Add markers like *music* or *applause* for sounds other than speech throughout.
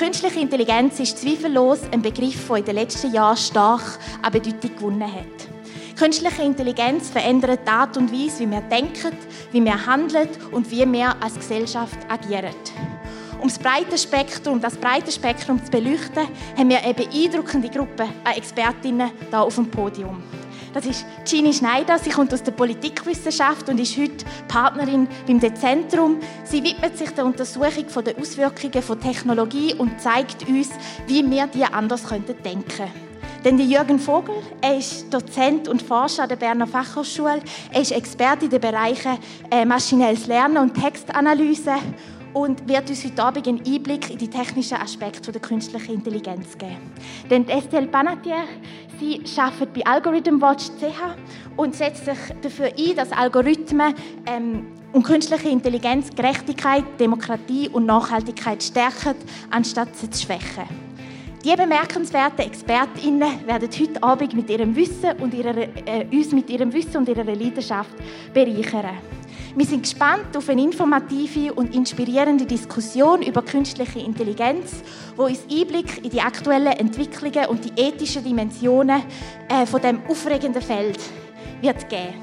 Künstliche Intelligenz ist zweifellos ein Begriff, der in den letzten Jahren stark an Bedeutung gewonnen hat. Künstliche Intelligenz verändert die Art und Weise, wie wir denken, wie wir handeln und wie wir als Gesellschaft agieren. Um das breite Spektrum, das breite Spektrum zu beleuchten, haben wir eine beeindruckende Gruppe an Expertinnen hier auf dem Podium. Das ist Gini Schneider. Sie kommt aus der Politikwissenschaft und ist heute Partnerin beim Dezentrum. Sie widmet sich der Untersuchung der Auswirkungen von Technologie und zeigt uns, wie wir die anders denken könnten. Denn Jürgen Vogel, er ist Dozent und Forscher an der Berner Fachhochschule. Er ist Experte in den Bereichen äh, maschinelles Lernen und Textanalyse und wird uns heute Abend einen Einblick in die technischen Aspekte der künstlichen Intelligenz geben. Denn Estelle Panatier, sie arbeitet bei Algorithm Watch CH und setzt sich dafür ein, dass Algorithmen ähm, und künstliche Intelligenz Gerechtigkeit, Demokratie und Nachhaltigkeit stärken, anstatt sie zu schwächen. Die bemerkenswerten ExpertInnen werden heute Abend mit ihrem Wissen und ihrer, äh, uns mit ihrem Wissen und ihrer Leidenschaft bereichern. Wir sind gespannt auf eine informative und inspirierende Diskussion über künstliche Intelligenz, wo uns Einblick in die aktuellen Entwicklungen und die ethischen Dimensionen äh, von dem aufregenden Feld wird geben.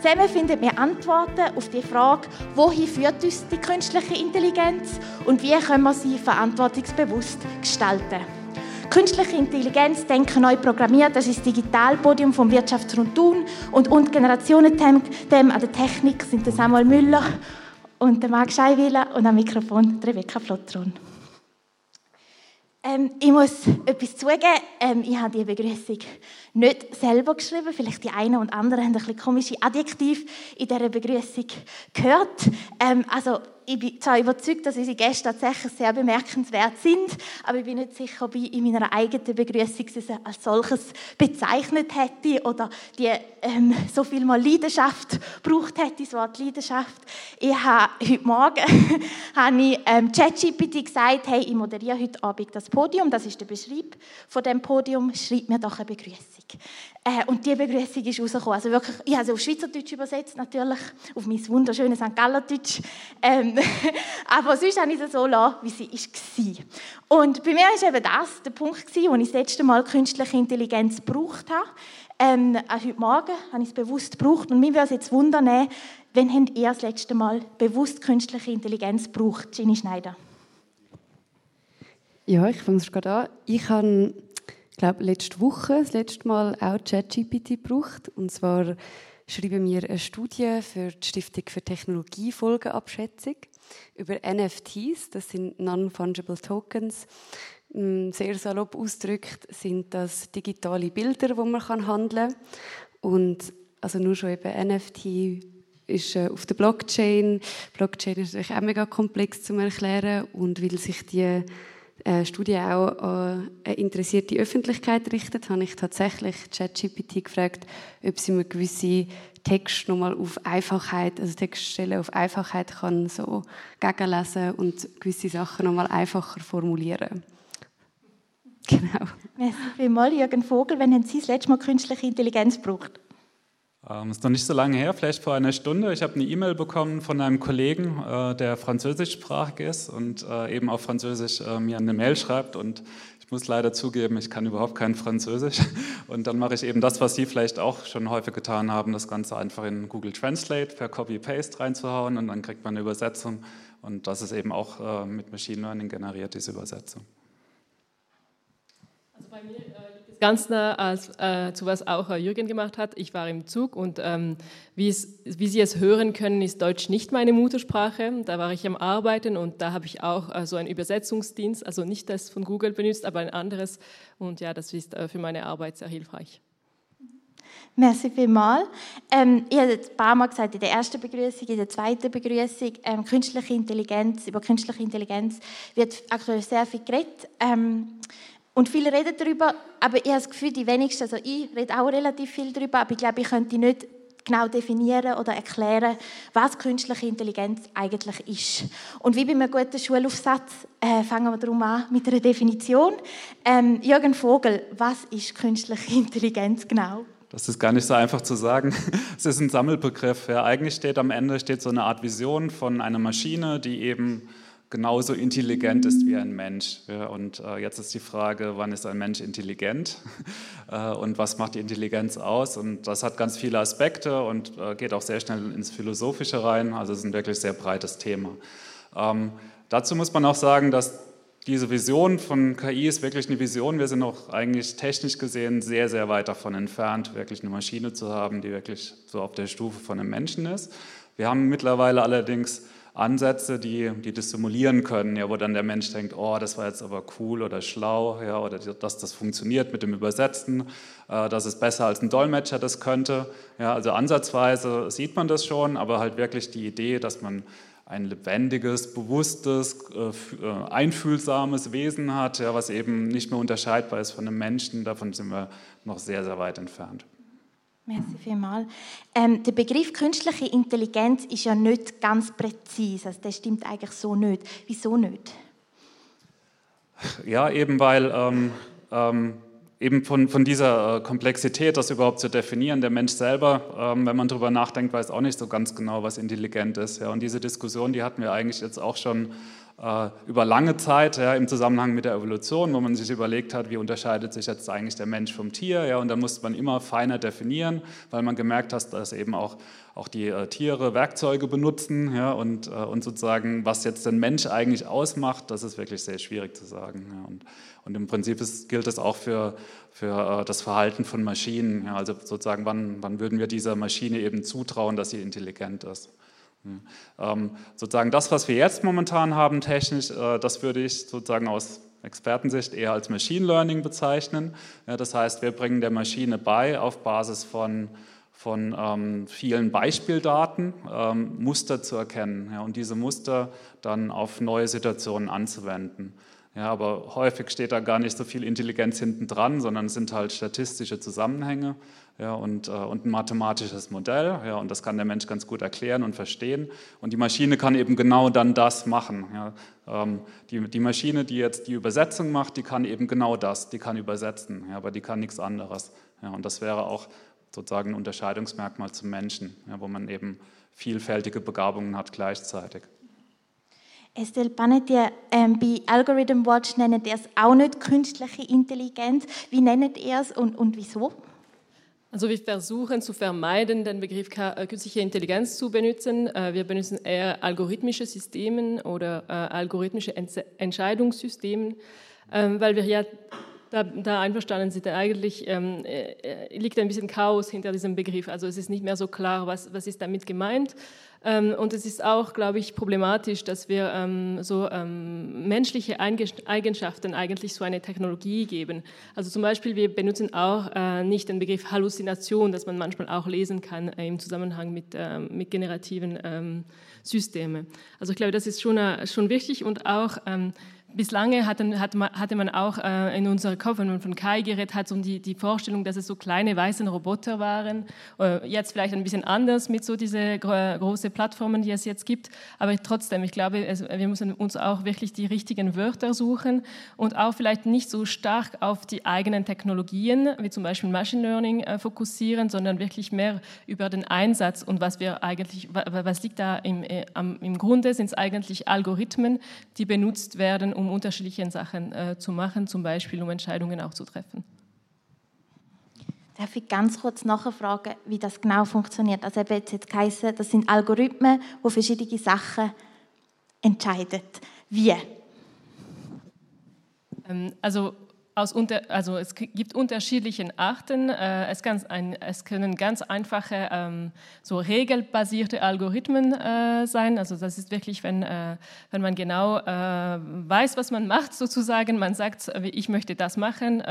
Zusammen finden wir Antworten auf die Frage, wohin führt uns die künstliche Intelligenz und wie können wir sie verantwortungsbewusst gestalten. Künstliche Intelligenz denken neu programmiert, das ist das Digitalpodium vom Wirtschaftsrundtun und und Generationen-Themen an der Technik sind der Samuel Müller und der Marc Scheiwiller und am Mikrofon Rebecca Flottron. Ähm, ich muss etwas zugeben, ähm, ich habe die Begrüßung nicht selber geschrieben. Vielleicht die einen und anderen haben ein bisschen komische Adjektive in dieser Begrüßung gehört. Ähm, also ich bin zwar überzeugt, dass unsere Gäste tatsächlich sehr bemerkenswert sind, aber ich bin nicht sicher, ob ich in meiner eigenen Begrüßung sie als solches bezeichnet hätte oder die ähm, so viel mal Leidenschaft braucht hätte, das Wort Leidenschaft. Ich habe heute Morgen *laughs* habe ich ähm, ChatGPT gesagt, hey, ich moderiere heute Abend das Podium, das ist der Beschreib von dem Podium, schreib mir doch eine Begrüßung. Äh, und diese Begrüßung ist rausgekommen. Also wirklich, ich habe sie auf Schweizerdeutsch übersetzt, natürlich, auf mein wunderschönes St. Gallerdeutsch. Ähm, *laughs* aber sonst habe ich sie so gelassen, wie sie war. Und bei mir war eben das der Punkt, wo ich das letzte Mal künstliche Intelligenz gebraucht habe. Ähm, auch heute Morgen habe ich es bewusst gebraucht. Und mich würde es jetzt wundern, wann habt ihr das letzte Mal bewusst künstliche Intelligenz gebraucht? Ginny Schneider. Ja, ich fange es gerade an. Ich habe glaube, letzte Woche, das letzte Mal auch ChatGPT gebraucht. Und zwar schreiben wir eine Studie für die Stiftung für Technologiefolgenabschätzung über NFTs. Das sind Non-Fungible Tokens. Mm, sehr salopp ausgedrückt sind das digitale Bilder, die man handeln kann. Und also nur schon eben NFT ist äh, auf der Blockchain. Blockchain ist natürlich auch mega komplex zu erklären und weil sich die äh, Studie auch an eine interessierte Öffentlichkeit richtet, habe ich tatsächlich ChatGPT gefragt, ob sie mir gewisse Texte nochmal auf Einfachheit, also Textstellen auf Einfachheit kann so gegenlesen und gewisse Sachen nochmal einfacher formulieren. Genau. Merci vielmals, Jürgen Vogel. Wenn haben Sie das letzte Mal künstliche Intelligenz gebraucht? Ähm, ist noch nicht so lange her, vielleicht vor einer Stunde. Ich habe eine E-Mail bekommen von einem Kollegen, äh, der französischsprachig ist und äh, eben auf Französisch äh, mir eine Mail schreibt. Und ich muss leider zugeben, ich kann überhaupt kein Französisch. *laughs* Und dann mache ich eben das, was Sie vielleicht auch schon häufig getan haben, das Ganze einfach in Google Translate per Copy-Paste reinzuhauen und dann kriegt man eine Übersetzung. Und das ist eben auch äh, mit Machine Learning generiert, diese Übersetzung. Also bei mir äh, ganz nah als, äh, zu was auch Jürgen gemacht hat. Ich war im Zug und ähm, wie, es, wie, Sie es hören können, ist Deutsch nicht meine Muttersprache. Da war ich am Arbeiten und da habe ich auch äh, so einen Übersetzungsdienst, also nicht das von Google benutzt, aber ein anderes. Und ja, das ist äh, für meine Arbeit sehr hilfreich. Merci vielmals. Ähm, ich habe ein paar Mal gesagt, in der ersten Begrüßung, in der zweiten Begrüßung, ähm, künstliche Intelligenz, über künstliche Intelligenz wird aktuell sehr viel geredet. Ähm, und viele reden darüber, aber ich habe das Gefühl, die wenigsten, also ich rede auch relativ viel darüber, aber ich glaube, ich könnte nicht genau definieren oder erklären, was künstliche Intelligenz eigentlich ist. Und wie bei einem guten Schulaufsatz äh, fangen wir darum an mit einer Definition. Ähm, Jürgen Vogel, was ist künstliche *laughs* Intelligenz genau? Das ist gar nicht so einfach zu sagen. *laughs* Es ist ein Sammelbegriff. Ja, eigentlich steht am Ende steht so eine Art Vision von einer Maschine, die eben genauso intelligent ist wie ein Mensch. Und äh, jetzt ist die Frage, wann ist ein Mensch intelligent *laughs* äh, und was macht die Intelligenz aus? Und das hat ganz viele Aspekte und äh, geht auch sehr schnell ins Philosophische rein. Also es ist ein wirklich sehr breites Thema. Ähm, dazu muss man auch sagen, dass diese Vision von KI ist wirklich eine Vision. Wir sind auch eigentlich technisch gesehen sehr, sehr weit davon entfernt, wirklich eine Maschine zu haben, die wirklich so auf der Stufe von einem Menschen ist. Wir haben mittlerweile allerdings Ansätze, die, die das simulieren können, ja, wo dann der Mensch denkt, oh, das war jetzt aber cool oder schlau, ja, oder dass das funktioniert mit dem Übersetzen, äh, dass es besser als ein Dolmetscher das könnte. Ja, also ansatzweise sieht man das schon, aber halt wirklich die Idee, dass man ein lebendiges, bewusstes, äh, äh, einfühlsames Wesen hat, ja, was eben nicht mehr unterscheidbar ist von einem Menschen, davon sind wir noch sehr, sehr weit entfernt. Merci vielmals. Ähm, der Begriff künstliche Intelligenz ist ja nicht ganz präzise. Also das stimmt eigentlich so nicht. Wieso nicht? Ja, eben weil ähm, ähm, eben von, von dieser äh, Komplexität, das überhaupt zu definieren, der Mensch selber, ähm, wenn man darüber nachdenkt, weiß auch nicht so ganz genau, was intelligent ist. Ja. Und diese Diskussion, die hatten wir eigentlich jetzt auch schon über lange Zeit ja, im Zusammenhang mit der Evolution, wo man sich überlegt hat, wie unterscheidet sich jetzt eigentlich der Mensch vom Tier. Ja, und dann musste man immer feiner definieren, weil man gemerkt hat, dass eben auch, auch die äh, Tiere Werkzeuge benutzen ja, und, äh, und sozusagen, was jetzt den Mensch eigentlich ausmacht, das ist wirklich sehr schwierig zu sagen. Ja, und, und im Prinzip ist, gilt das auch für, für äh, das Verhalten von Maschinen. Ja, also sozusagen, wann, wann würden wir dieser Maschine eben zutrauen, dass sie intelligent ist. Ähm, sozusagen das, was wir jetzt momentan haben technisch, äh, das würde ich sozusagen aus Expertensicht eher als Machine Learning bezeichnen. Ja, das heißt, wir bringen der Maschine bei, auf Basis von, von ähm, vielen Beispieldaten ähm, Muster zu erkennen ja, und diese Muster dann auf neue Situationen anzuwenden. Ja, aber häufig steht da gar nicht so viel Intelligenz hinten dran, sondern es sind halt statistische Zusammenhänge ja, und, äh, und ein mathematisches Modell. Ja, und das kann der Mensch ganz gut erklären und verstehen. Und die Maschine kann eben genau dann das machen. Ja. Ähm, die, die Maschine, die jetzt die Übersetzung macht, die kann eben genau das, die kann übersetzen, ja, aber die kann nichts anderes. Ja, und das wäre auch sozusagen ein Unterscheidungsmerkmal zum Menschen, ja, wo man eben vielfältige Begabungen hat gleichzeitig. Estelle Panetier, ähm, bei Algorithm Watch nennt ihr es auch nicht künstliche Intelligenz. Wie nennt ihr es und, und wieso? Also wir versuchen zu vermeiden, den Begriff äh, künstliche Intelligenz zu benutzen. Äh, wir benutzen eher algorithmische Systeme oder äh, algorithmische Entscheidungssysteme, ähm, weil wir ja da, da einverstanden sind. Eigentlich ähm, liegt ein bisschen Chaos hinter diesem Begriff. Also es ist nicht mehr so klar, was, was ist damit gemeint. Ähm, und es ist auch, glaube ich, problematisch, dass wir ähm, so ähm, menschliche Eigenschaften eigentlich so eine Technologie geben. Also zum Beispiel, wir benutzen auch äh, nicht den Begriff Halluzination, das man manchmal auch lesen kann äh, im Zusammenhang mit, äh, mit generativen ähm, Systemen. Also ich glaube, das ist schon, äh, schon wichtig und auch ähm, bislang hatten, hatte, man, auch äh, in unserer Kopf, wenn man von KI geredet hat, so die, die Vorstellung, dass es so kleine weiße Roboter waren. Jetzt vielleicht ein bisschen anders mit so diese gro großen Plattformen, die es jetzt gibt. Aber trotzdem, ich glaube, es, wir müssen uns auch wirklich die richtigen Wörter suchen und auch vielleicht nicht so stark auf die eigenen Technologien, wie zum Beispiel Machine Learning, äh, fokussieren, sondern wirklich mehr über den Einsatz und was wir eigentlich, was liegt da im, äh, im Grunde, sind es eigentlich Algorithmen, die benutzt werden, um unterschiedliche Sachen äh, zu machen, zum Beispiel um Entscheidungen auch zu treffen. Darf ich ganz kurz nachfragen, wie das genau funktioniert? Also eben jetzt geheißen, das sind Algorithmen, die verschiedene Sachen entscheiden. Wie? Ähm, also aus unter, also es gibt unterschiedliche Arten. Äh, es, ein, es, können ganz einfache, ähm, so regelbasierte Algorithmen äh, sein. Also das ist wirklich, wenn, äh, wenn man genau äh, weiß, was man macht, sozusagen. Man sagt, äh, ich möchte das machen.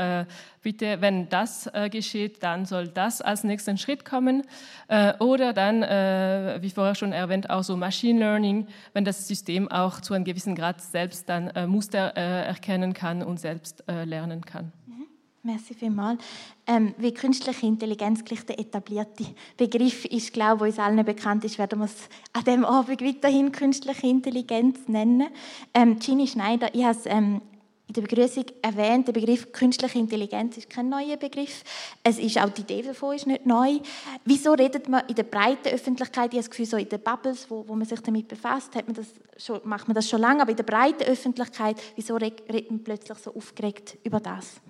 Äh, bitte, wenn das geschieht, dann soll das als nächsten Schritt kommen. oder dann, wie vorher schon erwähnt, auch so Machine Learning, wenn das System auch zu einem gewissen Grad selbst dann Muster erkennen kann und selbst lernen lernen kann. Mhm. Merci vielmals. Ähm, wie künstliche Intelligenz gleich der etablierte Begriff ist, glaube ich, uns allen bekannt ist, werden wir es an diesem Abend weiterhin künstliche Intelligenz nennen. Ähm, Gini Schneider, ich habe es ähm, in der Begrüßung erwähnt, der Begriff künstliche Intelligenz ist kein neuer Begriff. Es ist auch die Idee davon ist nicht neu. Wieso redet man in der breiten Öffentlichkeit, ich habe das Gefühl, so in den Bubbles, wo, wo man sich damit befasst, hat man das schon, macht man das schon lange, aber in der breiten Öffentlichkeit, wieso redet man plötzlich so aufgeregt über das?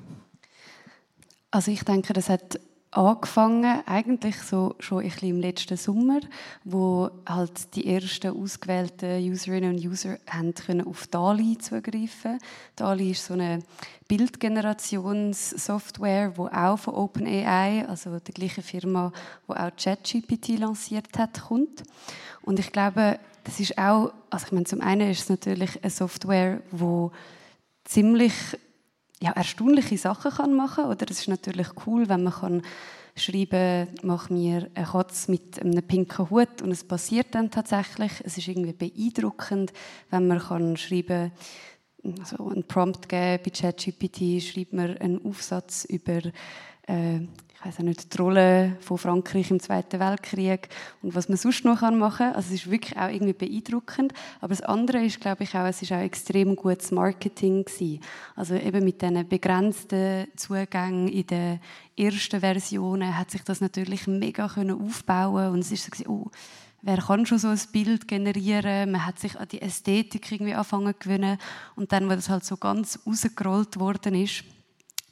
Also ich denke, das hat angefangen, eigentlich so schon ein bisschen im letzten Sommer, wo halt die ersten ausgewählten Userinnen und User haben können auf DALI zugreifen. DALI ist so eine Bildgenerationssoftware, wo auch von OpenAI, also der gleichen Firma, wo auch ChatGPT lanciert hat, kommt. Und ich glaube, das ist auch, also ich meine, zum einen ist es natürlich eine Software, wo ziemlich ja, erstaunliche Sachen kann machen oder es ist natürlich cool, wenn man kann schreiben, mach mir einen Kotz mit einem pinken Hut und es passiert dann tatsächlich. Es ist irgendwie beeindruckend, wenn man kann schreiben, also einen Prompt geben bei ChatGPT, schreibt man einen Aufsatz über äh, ich weiß nicht, die Rolle von Frankreich im Zweiten Weltkrieg und was man sonst noch machen kann. Also es ist wirklich auch irgendwie beeindruckend. Aber das andere ist, glaube ich, auch, es ist auch extrem gutes Marketing gewesen. Also eben mit diesen begrenzten Zugängen in den ersten Versionen hat sich das natürlich mega können aufbauen und es ist so, oh, wer kann schon so ein Bild generieren? Man hat sich an die Ästhetik irgendwie anfangen zu gewöhnen und dann, wo das halt so ganz rausgerollt worden ist,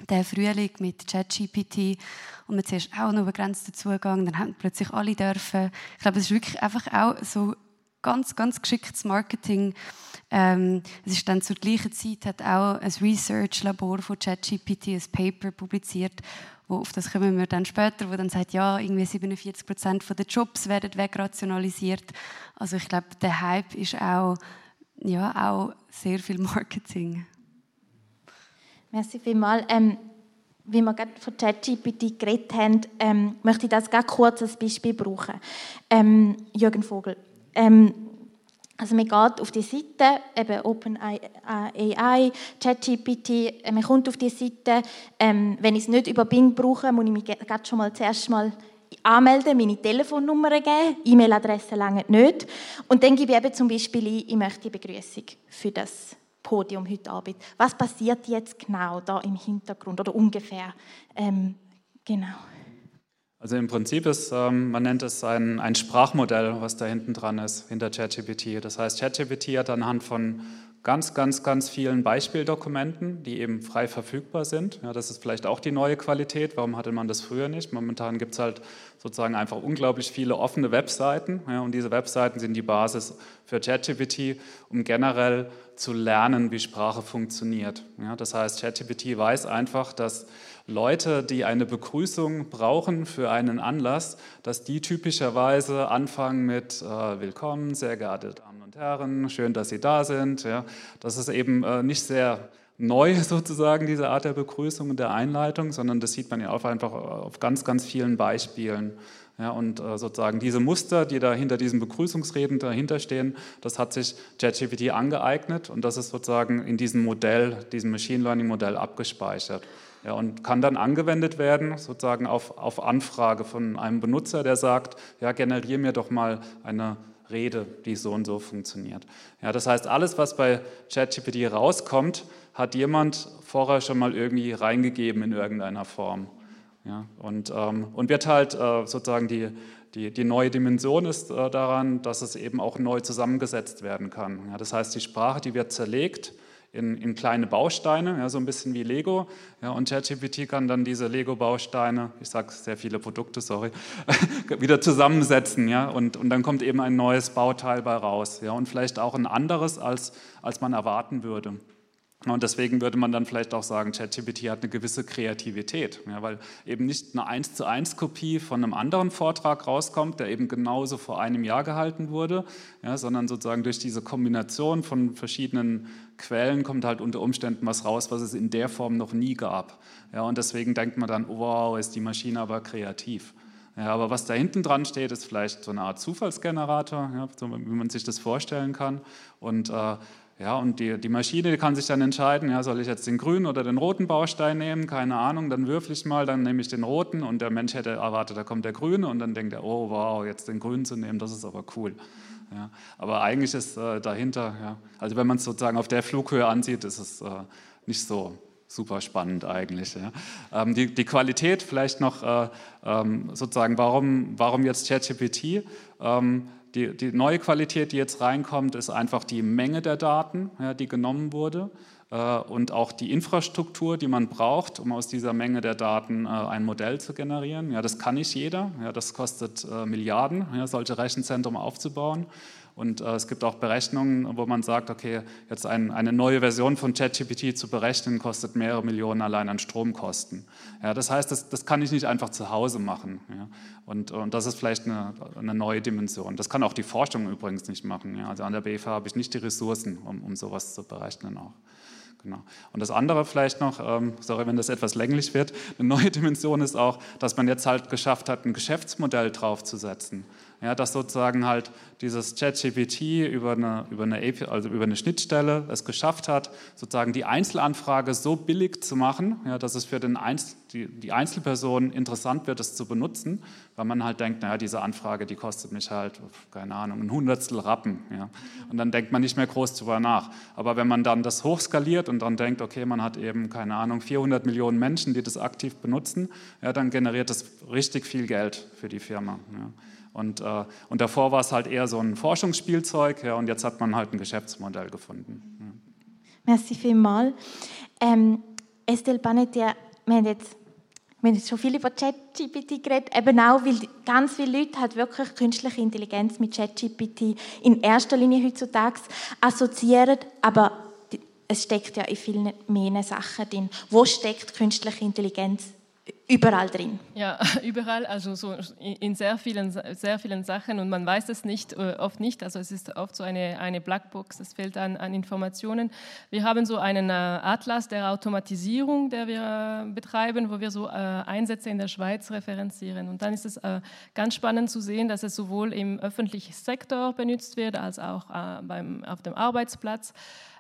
der Frühling mit ChatGPT und man zuerst auch noch begrenzten Zugang, dann haben plötzlich alle dürfen. Ich glaube, es ist wirklich einfach auch so ganz, ganz geschicktes Marketing. Ähm, es ist dann zur gleichen Zeit hat auch ein Research-Labor von ChatGPT ein Paper publiziert, wo auf das kommen wir dann später, wo dann sagt, ja, irgendwie 47 Prozent der Jobs werden wegrationalisiert. Also ich glaube, der Hype ist auch, ja, auch sehr viel Marketing. Merci vielmals. Ähm, wie wir gerade von ChatGPT geredet haben, ähm, möchte ich das ganz kurz als Beispiel brauchen. Ähm, Jürgen Vogel. Ähm, also man geht auf die Seite, eben OpenAI, ChatGPT, äh, man kommt auf die Seite. Ähm, wenn ich es nicht über Bing brauche, muss ich mich gerade schon mal zuerst mal anmelden, meine Telefonnummer geben, E-Mail-Adresse lange nicht. Und dann gebe ich eben zum Beispiel ein, ich möchte die Begrüßung für das Podium heute Abend. Was passiert jetzt genau da im Hintergrund oder ungefähr? Ähm, genau. Also im Prinzip ist, ähm, man nennt es ein, ein Sprachmodell, was da hinten dran ist, hinter ChatGPT. Das heißt, ChatGPT hat anhand von ganz, ganz, ganz vielen Beispieldokumenten, die eben frei verfügbar sind. Ja, das ist vielleicht auch die neue Qualität. Warum hatte man das früher nicht? Momentan gibt es halt sozusagen einfach unglaublich viele offene Webseiten. Ja, und diese Webseiten sind die Basis für ChatGPT, um generell zu lernen, wie Sprache funktioniert. Ja, das heißt, ChatGPT weiß einfach, dass Leute, die eine Begrüßung brauchen für einen Anlass, dass die typischerweise anfangen mit äh, Willkommen, sehr geehrte Damen Herren, schön, dass Sie da sind. Ja, das ist eben äh, nicht sehr neu *laughs* sozusagen, diese Art der Begrüßung und der Einleitung, sondern das sieht man ja auch einfach auf ganz, ganz vielen Beispielen. Ja, und äh, sozusagen diese Muster, die da hinter diesen Begrüßungsreden dahinter stehen, das hat sich ChatGPT angeeignet und das ist sozusagen in diesem Modell, diesem Machine Learning Modell abgespeichert. Ja, und kann dann angewendet werden, sozusagen auf, auf Anfrage von einem Benutzer, der sagt, ja, generiere mir doch mal eine Rede, die so und so funktioniert. Ja, das heißt, alles, was bei ChatGPT rauskommt, hat jemand vorher schon mal irgendwie reingegeben in irgendeiner Form. Ja, und, ähm, und wird halt äh, sozusagen die, die, die neue Dimension ist äh, daran, dass es eben auch neu zusammengesetzt werden kann. Ja, das heißt, die Sprache, die wird zerlegt in, in kleine Bausteine, ja, so ein bisschen wie Lego. Ja, und ChatGPT kann dann diese Lego-Bausteine, ich sage sehr viele Produkte, sorry, *laughs* wieder zusammensetzen. Ja, und, und dann kommt eben ein neues Bauteil bei raus. Ja, und vielleicht auch ein anderes, als, als man erwarten würde. Und deswegen würde man dann vielleicht auch sagen, ChatGPT hat eine gewisse Kreativität, ja, weil eben nicht eine 1 zu 1 Kopie von einem anderen Vortrag rauskommt, der eben genauso vor einem Jahr gehalten wurde, ja, sondern sozusagen durch diese Kombination von verschiedenen Quellen kommt halt unter Umständen was raus, was es in der Form noch nie gab. Ja, und deswegen denkt man dann, wow, ist die Maschine aber kreativ. Ja, aber was da hinten dran steht, ist vielleicht so eine Art Zufallsgenerator, ja, so wie man sich das vorstellen kann. Und äh, ja, und die, die Maschine kann sich dann entscheiden, ja, soll ich jetzt den grünen oder den roten Baustein nehmen? Keine Ahnung, dann würfel ich mal, dann nehme ich den roten und der Mensch hätte erwartet, da kommt der grüne und dann denkt er, oh wow, jetzt den grünen zu nehmen, das ist aber cool. Ja, aber eigentlich ist äh, dahinter, ja, also wenn man es sozusagen auf der Flughöhe ansieht, ist es äh, nicht so super spannend eigentlich. Ja. Ähm, die, die, Qualität vielleicht noch äh, ähm, sozusagen, warum, warum jetzt ChatGPT? Ähm, die, die, neue Qualität, die jetzt reinkommt, ist einfach die Menge der Daten, ja, die genommen wurde äh, und auch die Infrastruktur, die man braucht, um aus dieser Menge der Daten äh, ein Modell zu generieren. Ja, das kann nicht jeder. Ja, das kostet äh, Milliarden, ja, solche Rechenzentren aufzubauen. Und äh, es gibt auch Berechnungen, wo man sagt, okay, jetzt ein, eine neue Version von ChatGPT zu berechnen, kostet mehrere Millionen allein an Stromkosten. Ja, das heißt, das, das kann ich nicht einfach zu Hause machen. Ja. Und, und das ist vielleicht eine, eine, neue Dimension. Das kann auch die Forschung übrigens nicht machen. Ja. Also an der BFH habe ich nicht die Ressourcen, um, um sowas zu berechnen auch. Genau. Und das andere vielleicht noch, ähm, sorry, wenn das etwas länglich wird, eine neue *laughs* Dimension ist auch, dass man jetzt halt geschafft hat, ein Geschäftsmodell draufzusetzen ja, dass sozusagen halt dieses ChatGPT über eine, über, eine also über eine Schnittstelle es geschafft hat, sozusagen die Einzelanfrage so billig zu machen, ja, dass es für den Einzel, die, die Einzelperson interessant wird, es zu benutzen, weil man halt denkt, naja, diese Anfrage, die kostet mich halt, keine Ahnung, ein Hundertstel Rappen. Ja. Und dann denkt man nicht mehr groß drüber nach. Aber wenn man dann das hochskaliert und dann denkt, okay, man hat eben, keine Ahnung, 400 Millionen Menschen, die das aktiv benutzen, ja, dann generiert das richtig viel Geld für die Firma. Ja. Und, äh, und davor war es halt eher so ein Forschungsspielzeug ja, und jetzt hat man halt ein Geschäftsmodell gefunden. Ja. Merci vielmals. Ähm, Estelle Panetti, wir wir haben jetzt schon viel über ChatGPT geredet, eben auch, weil ganz viele Leute halt wirklich künstliche Intelligenz mit ChatGPT in erster Linie heutzutage assoziieren, aber es steckt ja in vielen mehr Sachen drin. Wo steckt künstliche Intelligenz überall drin. Ja, *laughs* überall, also so in sehr vielen, sehr vielen Sachen und man weiß es nicht, äh, oft nicht, also es ist oft so eine, eine Blackbox, es fehlt an, an Informationen. Wir haben so einen äh, Atlas der Automatisierung, der wir äh, betreiben, wo wir so Einsätze in der Schweiz referenzieren und dann ist es ganz spannend zu sehen, dass es sowohl im öffentlichen Sektor benutzt wird, als auch beim, auf dem Arbeitsplatz.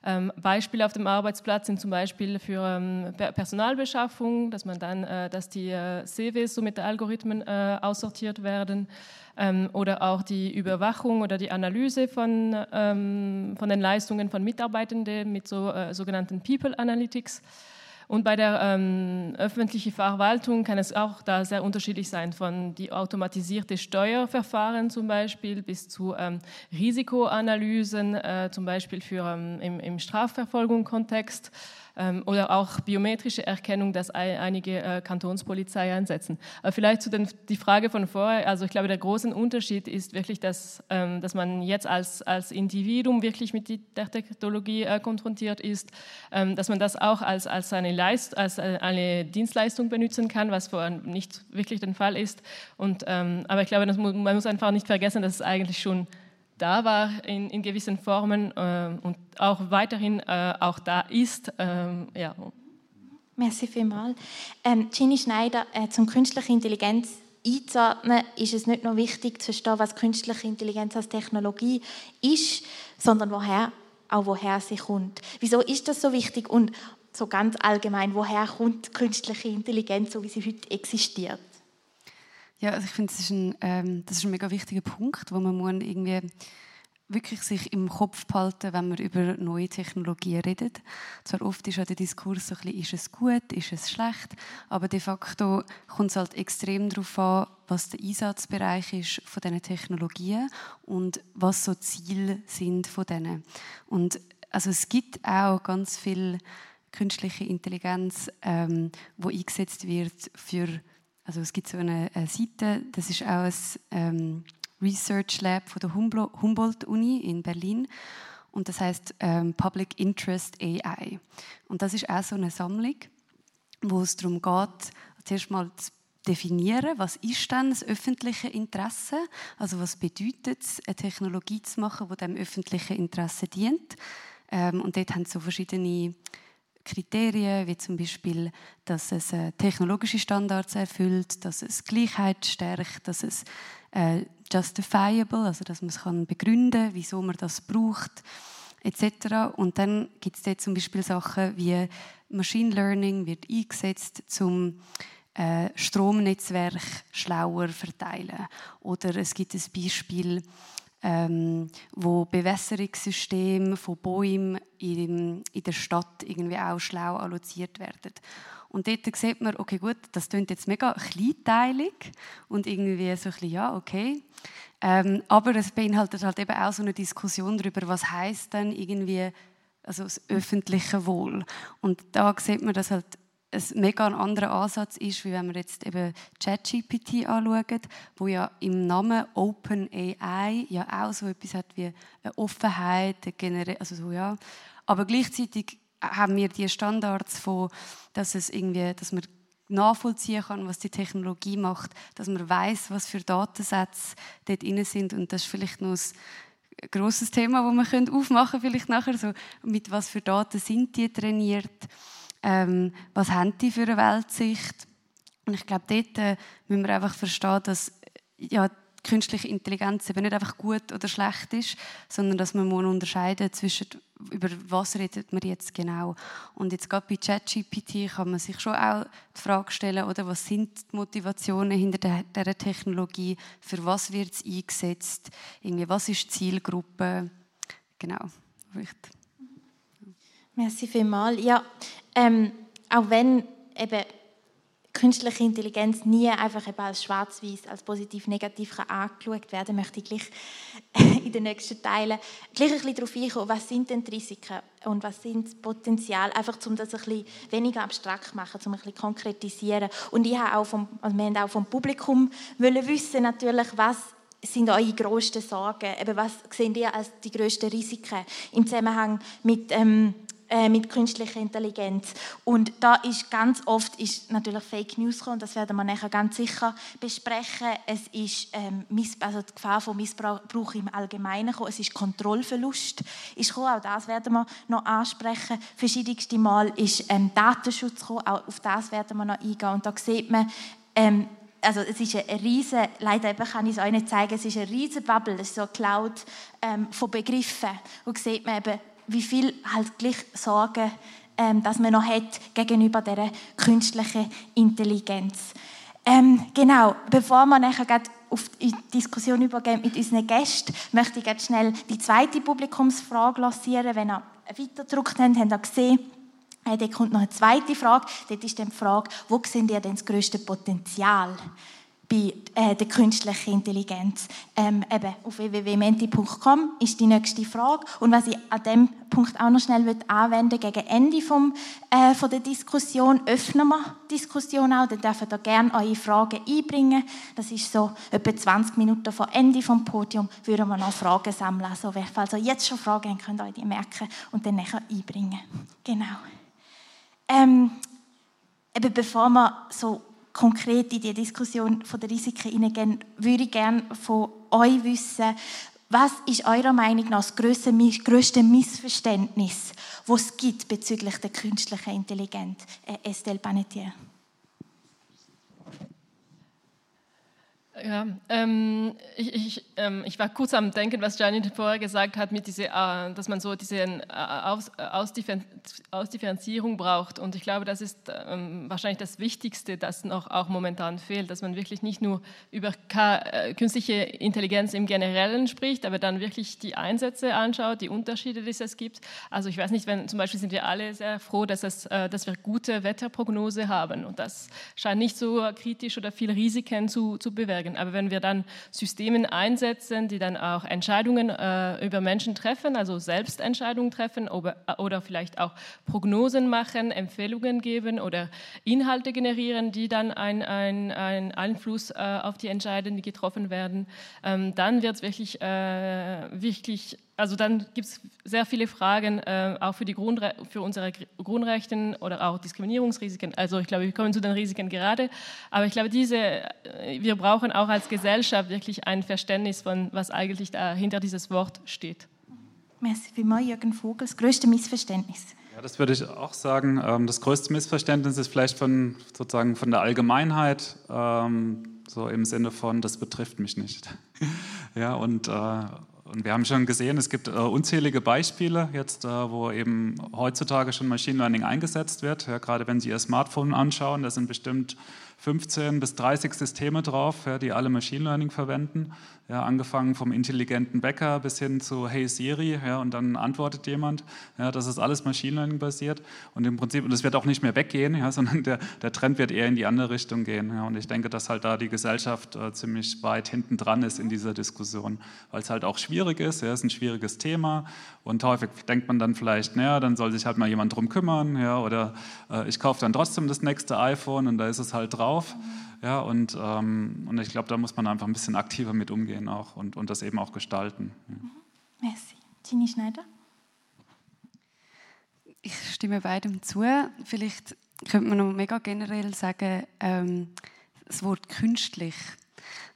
Ähm, Beispiele auf dem Arbeitsplatz sind zum Beispiel für ähm, Personalbeschaffung, dass man dann, äh, dass die äh, CVs so mit Algorithmen äh, aussortiert werden ähm, oder auch die Überwachung oder die Analyse von, von den Leistungen von Mitarbeitenden mit so sogenannten People Analytics. Und bei der ähm, öffentlichen Verwaltung kann es auch da sehr unterschiedlich sein, von die automatisierte Steuerverfahren zum Beispiel bis zu ähm, Risikoanalysen, äh, zum Beispiel für, ähm, im, im Strafverfolgungskontext. ähm, oder auch biometrische Erkennung, das einige äh, Kantonspolizei einsetzen. Aber vielleicht zu den, die Frage von vorher, also ich glaube, der große Unterschied ist wirklich, dass, ähm, dass man jetzt als, als Individuum wirklich mit der Technologie äh, konfrontiert ist, ähm, dass man das auch als, als, eine Leist, als äh, eine Dienstleistung benutzen kann, was vorher nicht wirklich der Fall ist. Und, ähm, aber ich glaube, man muss einfach nicht vergessen, dass es eigentlich schon da war in, in gewissen Formen äh, und auch weiterhin äh, auch da ist. Ähm, ja. Merci vielmals. Ähm, Ginny Schneider, äh, zum künstliche Intelligenz einzuordnen, ist es nicht nur wichtig zu verstehen, was künstliche Intelligenz als Technologie ist, sondern woher, auch woher sie kommt. Wieso ist das so wichtig und so ganz allgemein, woher kommt künstliche Intelligenz, so wie sie heute existiert? Ja, also ich finde, das, ist ein, ähm, das ist ein mega wichtiger Punkt, wo man muss irgendwie wirklich sich im Kopf behalten, wenn man über neue Technologien redet. Zwar oft ist ja der Diskurs so ein bisschen, ist es gut, ist es schlecht, aber de facto kommt es halt extrem darauf an, was der Einsatzbereich ist von diesen Technologien und was so Ziele sind von denen. Und also es gibt auch ganz viel künstliche Intelligenz, ähm, wo eingesetzt wird für also es gibt so eine, Seite, das ist auch ein ähm, Research Lab von der Humboldt-Uni in Berlin und das heißt ähm, Public Interest AI. Und das ist auch so eine Sammlung, wo es darum geht, zuerst mal zu definieren, was ist denn das öffentliche Interesse, also was bedeutet es, eine Technologie zu machen, die dem öffentlichen Interesse dient. Ähm, und dort haben so verschiedene Kriterien, wie zum Beispiel, dass es äh, technologische Standards erfüllt, dass es Gleichheit stärkt, dass es äh, justifiable, also dass man es kann begründen, wieso man das braucht, etc. Und dann gibt es dort zum Beispiel Sachen wie Machine Learning wird eingesetzt zum äh, Stromnetzwerk schlauer verteilen. Oder es gibt ein Beispiel, ähm, wo Bewässerungssysteme von Bäumen in, in der Stadt irgendwie auch schlau alloziert werden. Und dort sieht man, okay, gut, das klingt jetzt mega kleinteilig und irgendwie so ein bisschen, ja, okay. Ähm, aber es beinhaltet halt eben auch so eine Diskussion darüber, was heißt denn irgendwie also das öffentliche Wohl. Und da sieht man, dass halt ein mega anderer Ansatz ist, wie wenn man jetzt eben ChatGPT anschaut, wo ja im Namen OpenAI ja auch so etwas hat wie eine Offenheit, eine also so, ja. Aber gleichzeitig haben wir die Standards von, dass es irgendwie, dass man nachvollziehen kann, was die Technologie macht, dass man weiß, was für Datensätze dort drin sind. Und das ist vielleicht noch ein grosses Thema, das wir aufmachen können, vielleicht nachher, so, mit was für Daten sind die trainiert ähm, was haben die für eine Weltsicht. Und ich glaube, dort äh, müssen wir einfach verstehen, dass ja, künstliche Intelligenz eben nicht einfach gut oder schlecht ist, sondern dass man unterscheiden zwischen über was redet man jetzt genau. Und jetzt gerade bei ChatGPT kann man sich schon auch die Frage stellen, oder was sind die Motivationen hinter dieser Technologie, für was wird es eingesetzt, irgendwie, was ist die Zielgruppe, genau. Richtig. Merci vielmals. Ja, ähm, auch wenn eben künstliche Intelligenz nie einfach eben als schwarz-weiß, als positiv-negativ angeschaut werden möchte ich gleich *laughs* in den nächsten Teilen gleich ein bisschen darauf eingehen, was sind denn die Risiken und was sind das Potenzial, einfach um das ein bisschen weniger abstrakt zu machen, um ein bisschen konkretisieren. Und ich habe auch vom, also wir haben auch vom Publikum wollen wissen natürlich, was sind eure grössten Sorgen, eben was sehen ihr als die grössten Risiken im Zusammenhang mit ähm, äh, mit künstlicher Intelligenz. Und da ist ganz oft ist natürlich Fake News gekommen, das werden wir nachher ganz sicher besprechen. Es ist ähm, also die Gefahr von Missbrauch im Allgemeinen gekommen. Es ist Kontrollverlust ist gekommen. Auch das werden wir noch ansprechen. Verschiedenste Mal ist ähm, Datenschutz gekommen. Auch auf das werden wir noch eingehen. Und da sieht man, ähm, also es ist eine riesige, leider kann ich es euch nicht zeigen, es ist eine riesige Bubble, es ist so eine Cloud ähm, von Begriffen. Und sieht man eben, wie viel halt gleich Sorgen, ähm, dass man noch hat gegenüber der künstlichen Intelligenz. Ähm, genau, bevor wir nachher auf die Diskussion übergehen mit unseren Gästen, möchte ich jetzt schnell die zweite Publikumsfrage lancieren. Wenn ihr weiterdruckt habt, habt ihr gesehen, äh, da kommt noch eine zweite Frage. Dort ist dann die Frage, wo seht ihr denn das grösste Potenzial? Bei äh, der künstlichen Intelligenz. Ähm, eben auf www.menti.com ist die nächste Frage. Und was ich an dem Punkt auch noch schnell anwenden gegen Ende vom, äh, von der Diskussion, öffnen wir die Diskussion auch. Dann dürft ihr gerne eure Fragen einbringen. Das ist so etwa 20 Minuten vor Ende vom Podium, würden wir noch Fragen sammeln. Also, falls ihr jetzt schon Fragen habt, könnt ihr euch die merken und dann nachher einbringen. Genau. Ähm, eben bevor wir so konkret in die Diskussion von der Risiken hineingehen, würde ich gerne von euch wissen, was ist eurer Meinung nach das grösste Missverständnis, das es gibt bezüglich der künstlichen Intelligenz? Äh, Estelle Panetier. Ja, ähm, ich, ich, ähm, ich, war kurz am Denken, was Janet vorher gesagt hat, mit diese, äh, dass man so diese äh, Aus, Ausdifferenzierung braucht. Und ich glaube, das ist ähm, wahrscheinlich das Wichtigste, das noch auch momentan fehlt, dass man wirklich nicht nur über K äh, künstliche Intelligenz im Generellen spricht, aber dann wirklich die Einsätze anschaut, die Unterschiede, die es gibt. Also ich weiß nicht, wenn zum Beispiel sind wir alle sehr froh, dass, es, äh, dass wir gute Wetterprognose haben. Und das scheint nicht so kritisch oder viele Risiken zu, zu bewirken. Aber wenn wir dann Systeme einsetzen, die dann auch Entscheidungen äh, über Menschen treffen, also Selbstentscheidungen treffen oder, oder vielleicht auch Prognosen machen, Empfehlungen geben oder Inhalte generieren, die dann einen ein Einfluss äh, auf die Entscheidungen, die getroffen werden, ähm, dann wird es wirklich, äh, wirklich also dann gibt es sehr viele Fragen, äh, auch für, die Grundre für unsere Grundrechte oder auch Diskriminierungsrisiken. Also ich glaube, wir kommen zu den Risiken gerade, aber ich glaube, diese, äh, wir brauchen auch als Gesellschaft wirklich ein Verständnis von, was eigentlich da hinter dieses Wort steht. Merci vielmals, Jürgen Vogel. Das größte Missverständnis. Ja, das würde ich auch sagen. Ähm, das größte Missverständnis ist vielleicht von, sozusagen von der Allgemeinheit, ähm, so im Sinne von, das betrifft mich nicht. *laughs* Ja, und äh, und wir haben schon gesehen, es gibt äh, unzählige Beispiele jetzt, äh, wo eben heutzutage schon Machine Learning eingesetzt wird. Ja, gerade wenn Sie Ihr Smartphone anschauen, da sind bestimmt 15 bis 30 Systeme drauf, ja, die alle Machine Learning verwenden. Ja, angefangen vom intelligenten Bäcker bis hin zu Hey Siri, ja, und dann antwortet jemand. Ja, das ist alles Machine Learning basiert und im Prinzip, und es wird auch nicht mehr weggehen, ja, *laughs* sondern der, der Trend wird eher in die andere Richtung gehen. Ja, und ich denke, dass halt da die Gesellschaft äh, ziemlich weit hinten dran ist in dieser Diskussion, weil es halt auch schwierig ist. Ja, es ist ein schwieriges Thema und häufig denkt man dann vielleicht, naja, dann soll sich halt mal jemand drum kümmern, ja, oder äh, ich kaufe dann trotzdem das nächste iPhone und da ist es halt drauf. Ja, und, ähm, und ich glaube, da muss man einfach ein bisschen aktiver mit umgehen auch und, und das eben auch gestalten. Ja. Merci. Tini Schneider? Ich stimme beidem zu. Vielleicht könnte man noch mega generell sagen, ähm, das Wort künstlich.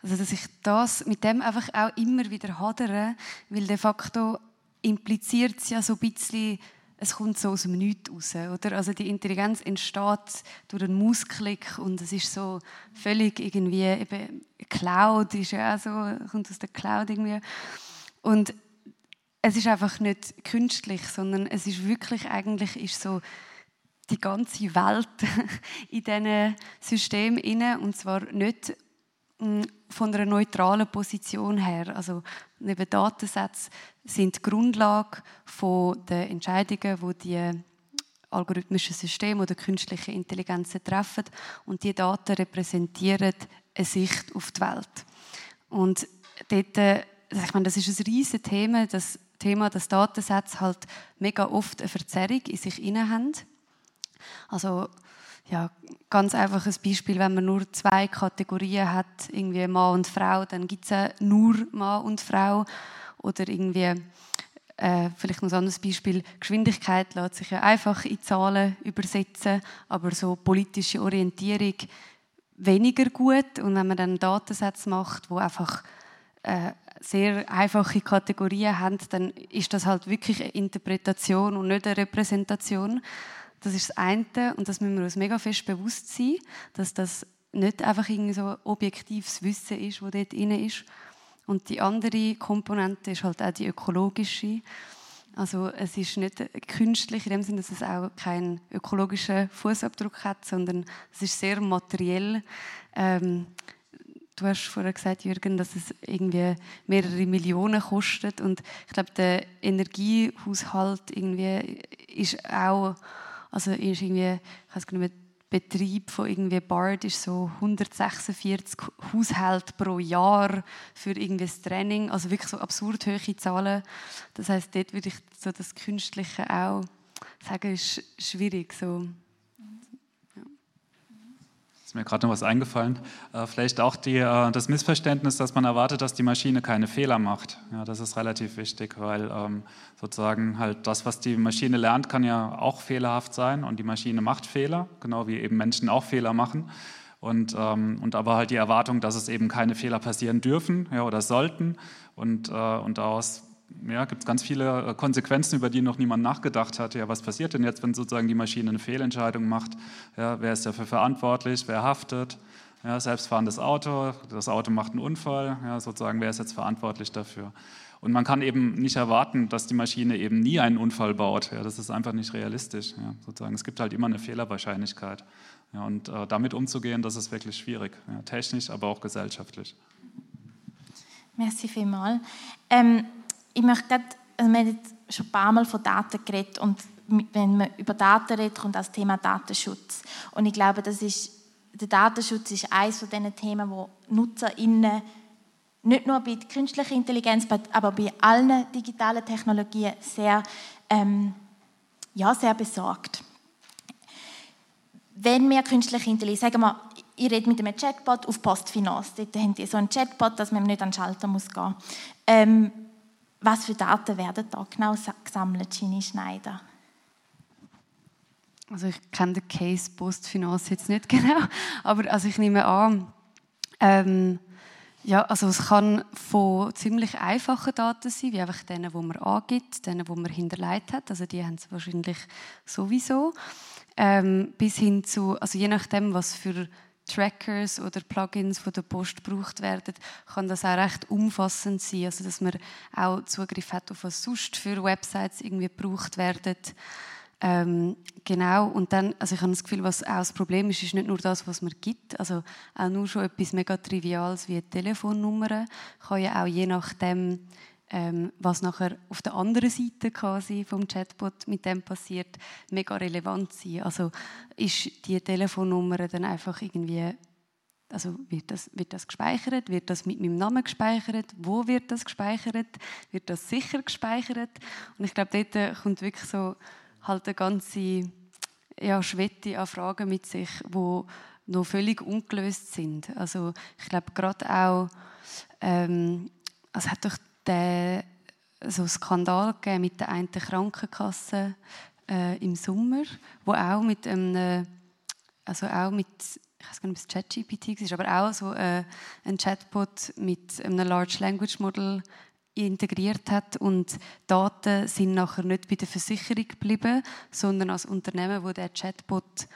Also, dass ich das mit dem einfach auch immer wieder hadere, weil de facto impliziert es ja so ein bisschen, es kommt so aus dem Nichts raus. Oder? Also die Intelligenz entsteht durch einen Mausklick und es ist so völlig irgendwie, eben Cloud ist ja so, kommt aus der Cloud irgendwie. Und es ist einfach nicht künstlich, sondern es ist wirklich eigentlich ist so die ganze Welt *laughs* in diesen System inne und zwar nicht von einer neutralen Position her. Also neben Datensätze sind die Grundlage der Entscheidungen, die die algorithmischen Systeme oder künstliche Intelligenzen treffen. Und die Daten repräsentieren eine Sicht auf die Welt. Und dort, äh, ich meine, das ist ein riesiges Thema, das Thema, dass Datensätze halt mega oft eine Verzerrung in sich haben. Also ja, ganz einfaches Beispiel, wenn man nur zwei Kategorien hat, irgendwie Mann und Frau, dann gibt es nur Mann und Frau. Oder irgendwie, äh, vielleicht noch ein anderes Beispiel, Geschwindigkeit lässt sich ja einfach in Zahlen übersetzen, aber so politische Orientierung weniger gut. Und wenn man dann Datensätze macht, wo einfach äh, sehr einfache Kategorien haben, dann ist das halt wirklich eine Interpretation und nicht eine Repräsentation. Das ist das eine und das müssen wir uns mega fest bewusst sein, dass das nicht einfach irgendwie so objektives Wissen ist, das dort drin ist. Und die andere Komponente ist halt auch die ökologische. Also es ist nicht künstlich in dem Sinne, dass es auch keinen ökologischen Fußabdruck hat, sondern es ist sehr materiell. Ähm, du hast vorher gesagt, Jürgen, dass es irgendwie mehrere Millionen kostet und ich glaube, der Energiehaushalt irgendwie ist auch also ist irgendwie, ich weiß nicht mehr, Betrieb von irgendwie Bard ist so 146 Haushalte pro Jahr für irgendwie das Training, also wirklich so absurd hohe Zahlen. Das heißt, dort würde ich so das Künstliche auch sagen, ist schwierig so ist mir gerade noch was eingefallen. Äh, vielleicht auch die, äh, das Missverständnis, dass man erwartet, dass die Maschine keine Fehler macht. Ja, das ist relativ wichtig, weil ähm, sozusagen halt das, was die Maschine lernt, kann ja auch fehlerhaft sein und die Maschine macht Fehler, genau wie eben Menschen auch Fehler machen. Und, ähm, und aber halt die Erwartung, dass es eben keine Fehler passieren dürfen ja, oder sollten. Und, äh, und daraus ja, gibt es ganz viele äh, Konsequenzen, über die noch niemand nachgedacht hat. Ja, was passiert denn jetzt, wenn sozusagen die Maschine eine Fehlentscheidung macht? Ja, wer ist dafür verantwortlich? Wer haftet? Ja, selbstfahrendes Auto, das Auto macht einen Unfall. Ja, sozusagen, wer ist jetzt verantwortlich dafür? Und man kann eben nicht erwarten, dass die Maschine eben nie einen Unfall baut. Ja, das ist einfach nicht realistisch. Ja, sozusagen. Es gibt halt immer eine Fehlerwahrscheinlichkeit. Ja, und äh, damit umzugehen, das ist wirklich schwierig. Ja, technisch, aber auch gesellschaftlich. Merci vielmals. Ähm, ich möchte grad, also wir haben schon ein paar Mal von Daten geredet und wenn man über Daten redet, kommt das Thema Datenschutz. Und ich glaube, das ist, der Datenschutz ist eines von diesen Themen, wo NutzerInnen nicht nur bei künstlicher Intelligenz, aber bei allen digitalen Technologien sehr, ähm, ja, sehr besorgt. Wenn wir künstliche Intelligenz, sagen wir, ich rede mit einem Chatbot auf Postfinance, dort haben die so einen Chatbot, dass man nicht an den Schalter muss gehen muss. Ähm, was für Daten werden da genau gesammelt, Gini Schneider? Also ich kenne den Case Postfinance jetzt nicht *laughs* genau, aber also ich nehme an, ähm, ja, also es kann von ziemlich einfachen Daten sein, wie einfach denen, die man angibt, denen, die man hinterlegt hat, also die haben es wahrscheinlich sowieso, ähm, bis hin zu, also je nachdem, was für Trackers oder Plugins von der Post gebraucht werden, kann das auch recht umfassend sein, also dass man auch Zugriff hat auf was sonst für Websites irgendwie gebraucht werden. Ähm, genau, und dann, also ich habe das Gefühl, was auch das Problem ist, ist nicht nur das, was man gibt, also auch nur schon etwas mega Triviales wie eine Telefonnummer kann ja auch je nachdem, ähm, was nachher auf der anderen Seite quasi vom Chatbot mit dem passiert, mega relevant sein. Also ist die Telefonnummer dann einfach irgendwie also wird das, wird das gespeichert? Wird das mit meinem Namen gespeichert? Wo wird das gespeichert? Wird das sicher gespeichert? Und ich glaube, dort kommt wirklich so halt eine ganze ja, Schwette an Fragen mit sich, wo noch völlig ungelöst sind. Also ich glaube gerade auch, ähm, es hat doch den so Skandal gegeben mit der einen Krankenkasse äh, im Sommer, wo auch mit einem, also auch mit ich weiß gar nicht, ob es ChatGPT war, aber auch so äh, ein Chatbot mit einem Large Language Model integriert hat und Daten sind nachher nicht bei der Versicherung geblieben, sondern als Unternehmen, wo der Chatbot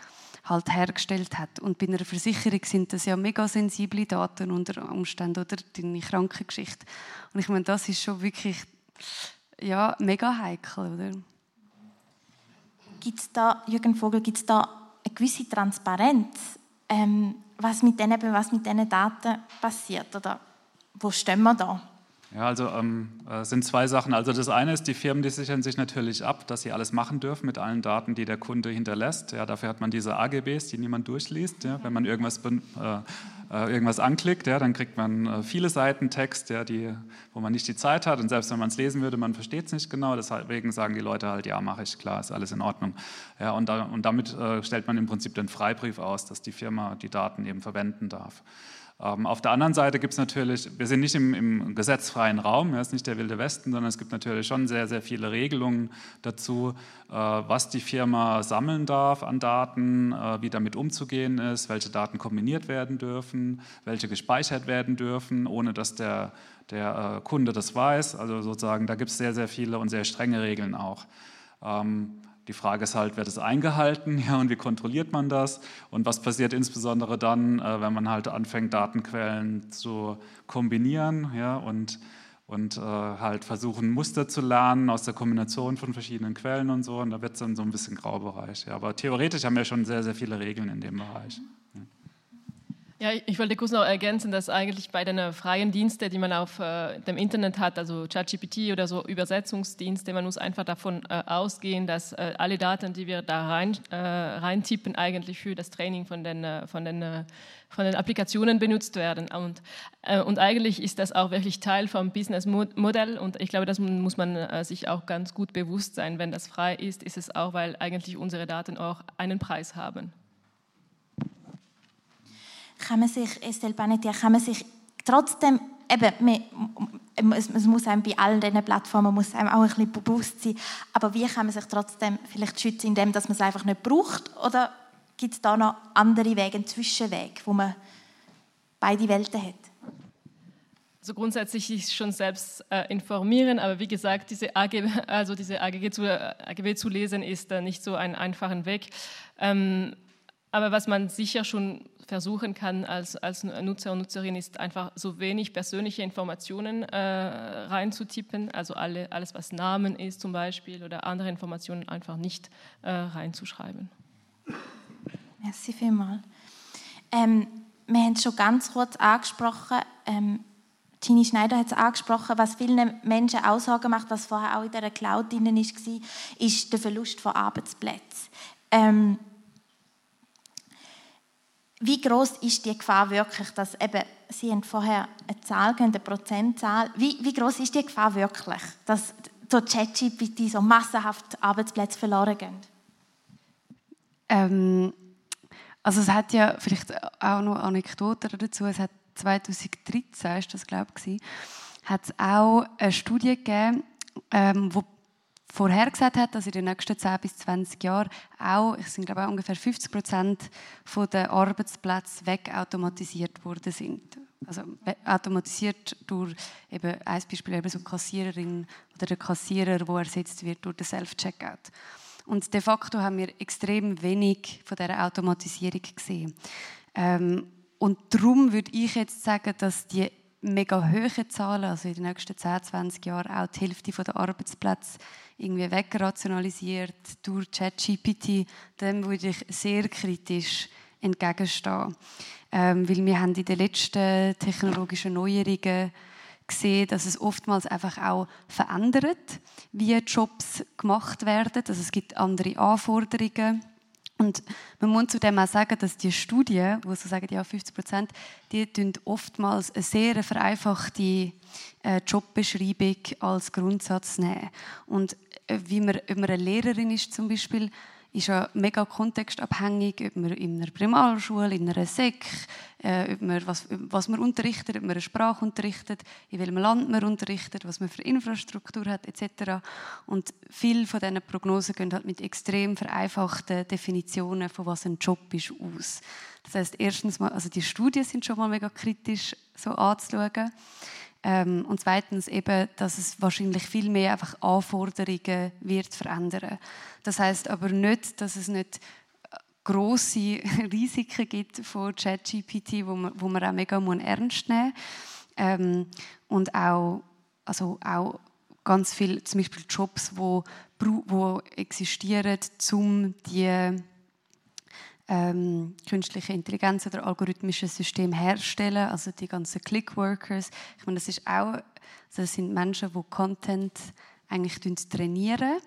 halt hergestellt hat. Und bei einer Versicherung sind das ja mega sensible Daten unter Umständen oder deine Krankengeschichte. Und ich meine, das ist schon wirklich ja, mega heikel, oder? Gibt es da, Jürgen Vogel, gibt es da eine gewisse Transparenz, ähm, was, mit was mit diesen Daten passiert? Oder wo stehen wir da? Ja, also ähm, äh, sind zwei Sachen. Also das eine ist, die Firmen, die sichern sich natürlich ab, dass sie alles machen dürfen mit allen Daten, die der Kunde hinterlässt. Ja, dafür hat man diese AGBs, die niemand durchliest. Ja, wenn man irgendwas, äh, äh, irgendwas anklickt, ja, dann kriegt man äh, viele Seiten Text, ja, die, wo man nicht die Zeit hat. Und selbst wenn man es lesen würde, man versteht es nicht genau. Deswegen sagen die Leute halt, ja, mache ich, klar, ist alles in Ordnung. Ja, und, da, und damit äh, stellt man im Prinzip den Freibrief aus, dass die Firma die Daten eben verwenden darf. Ähm, auf der anderen Seite gibt es natürlich, wir sind nicht im, im gesetzfreien Raum, es ist nicht der wilde Westen, sondern es gibt natürlich schon sehr, sehr viele Regelungen dazu, äh, was die Firma sammeln darf an Daten, äh, wie damit umzugehen ist, welche Daten kombiniert werden dürfen, welche gespeichert werden dürfen, ohne dass der, der äh, Kunde das weiß. Also sozusagen, da gibt es sehr, sehr viele und sehr strenge Regeln auch. Die Frage ist halt, wird es eingehalten *laughs* ja, und wie kontrolliert man das? Und was passiert insbesondere dann, äh, wenn man halt anfängt, Datenquellen zu kombinieren ja, und, und äh, halt versuchen, Muster zu lernen aus der Kombination von verschiedenen Quellen und so. Und da wird es dann so ein bisschen Graubereich. Ja. Aber theoretisch haben wir schon sehr, sehr viele Regeln in dem Bereich. Ja. Ja, ich wollte kurz noch ergänzen, dass eigentlich bei den freien Diensten, die man auf äh, dem Internet hat, also ChatGPT oder so Übersetzungsdienste, man muss einfach davon äh, ausgehen, dass äh, alle Daten, die wir da rein, äh, reintippen, eigentlich für das Training von den, äh, von den, äh, von den Applikationen benutzt werden. Und, und eigentlich ist das auch wirklich Teil vom Businessmodell und ich glaube, das muss man sich auch ganz gut bewusst sein. Wenn das frei ist, ist es auch, weil eigentlich unsere Daten auch einen Preis haben kann man sich, Estelle Panetti, kann man sich trotzdem, eben, es, muss einem bei allen diesen Plattformen muss einem auch ein bisschen bewusst sein, aber wie kann man sich trotzdem vielleicht schützen, indem dass man es einfach nicht braucht? Oder gibt es da noch andere Wege, einen Zwischenweg, wo man beide Welten hat? Also grundsätzlich ist schon selbst äh, informieren, aber wie gesagt, diese, AG, also diese AGG zu, AGB zu lesen ist äh, nicht so ein einfacher Weg. Ähm, aber was man sicher schon versuchen kann als, als Nutzer und Nutzerin, ist einfach so wenig persönliche Informationen äh, reinzutippen, also alle, alles, was Namen ist zum Beispiel oder andere Informationen einfach nicht äh, reinzuschreiben. Merci vielmals. Ähm, wir haben es schon ganz kurz angesprochen, ähm, Tini Schneider hat es angesprochen, was vielen Menschen auch Sorgen macht, was vorher auch in der Cloud drin war, ist der Verlust von Arbeitsplätzen. Ähm, wie groß ist die Gefahr wirklich, dass eben, Sie haben vorher eine Zahl, eine Prozentzahl, wie, wie groß ist die Gefahr wirklich, dass so ChatGPT so massenhaft Arbeitsplätze verloren gehen? Ähm, also es hat ja vielleicht auch noch Anekdoten dazu. Es hat 2013 ist das glaube ich, hat es auch eine Studie gegeben, ähm, wo vorhergesagt hat, dass in den nächsten 10 bis 20 Jahren auch, sind glaube ich ungefähr 50 Prozent der Arbeitsplätze wegautomatisiert worden sind. Also automatisiert durch eben ein Beispiel eben so Kassiererin oder der Kassierer, wo ersetzt wird durch den Self-Checkout. Und de facto haben wir extrem wenig von dieser Automatisierung gesehen. Ähm, und darum würde ich jetzt sagen, dass die mega hohen Zahlen, also in den nächsten 10, 20 Jahren auch die Hälfte der Arbeitsplätze irgendwie wegrationalisiert durch ChatGPT, dem würde ich sehr kritisch entgegenstehen. Ähm, weil wir haben in den letzten technologischen Neuerungen gesehen, dass es oftmals einfach auch verändert, wie Jobs gemacht werden. Also es gibt andere Anforderungen und man muss zudem auch sagen, dass die Studien, wo sie sagen, ja 50 Prozent, die tun oftmals eine sehr vereinfachte äh, Jobbeschreibung als Grundsatz nehmen. Und äh, wie man, ob man eine Lehrerin ist zum Beispiel, ist ja mega kontextabhängig, ob man in einer Primarschule, in einer Sek, äh, ob man, was, was man unterrichtet, ob man eine Sprache unterrichtet, in welchem Land man unterrichtet, was man für Infrastruktur hat, etc. Und viele von diesen Prognosen gehen halt mit extrem vereinfachten Definitionen von was ein Job ist aus. Das heißt, erstens mal, also die Studien sind schon mal mega kritisch so anzuschauen. Ähm, und zweitens eben, dass es wahrscheinlich viel mehr einfach Anforderungen wird verändern. Das heißt aber nicht, dass es nicht äh, große *laughs* Risiken gibt von ChatGPT, wo man, wo man auch mega ernst nehmen muss. Ähm, und auch, also auch ganz viele zum Beispiel Jobs, wo, wo existieren, um die ähm, künstliche Intelligenz oder algorithmische Systeme herstellen, also die ganzen Clickworkers. Ich meine, das ist auch, also das sind Menschen, die Content eigentlich trainieren.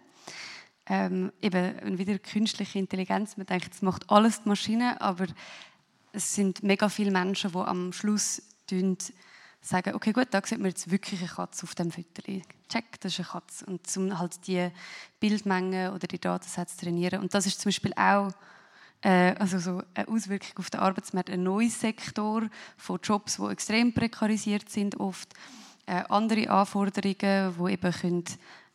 Ähm, eben wieder künstliche Intelligenz. Man denkt, das macht alles die Maschine, aber es sind mega viele Menschen, die am Schluss sagen, okay, gut, da sieht man jetzt wirklich eine Katze auf dem Foto. Check, das ist eine Katze. Und um halt die Bildmenge oder die Datensätze zu trainieren. Und das ist zum Beispiel auch also so eine Auswirkung auf den Arbeitsmarkt, ein neues Sektor von Jobs, die extrem prekarisiert sind, oft äh, andere Anforderungen, die eben können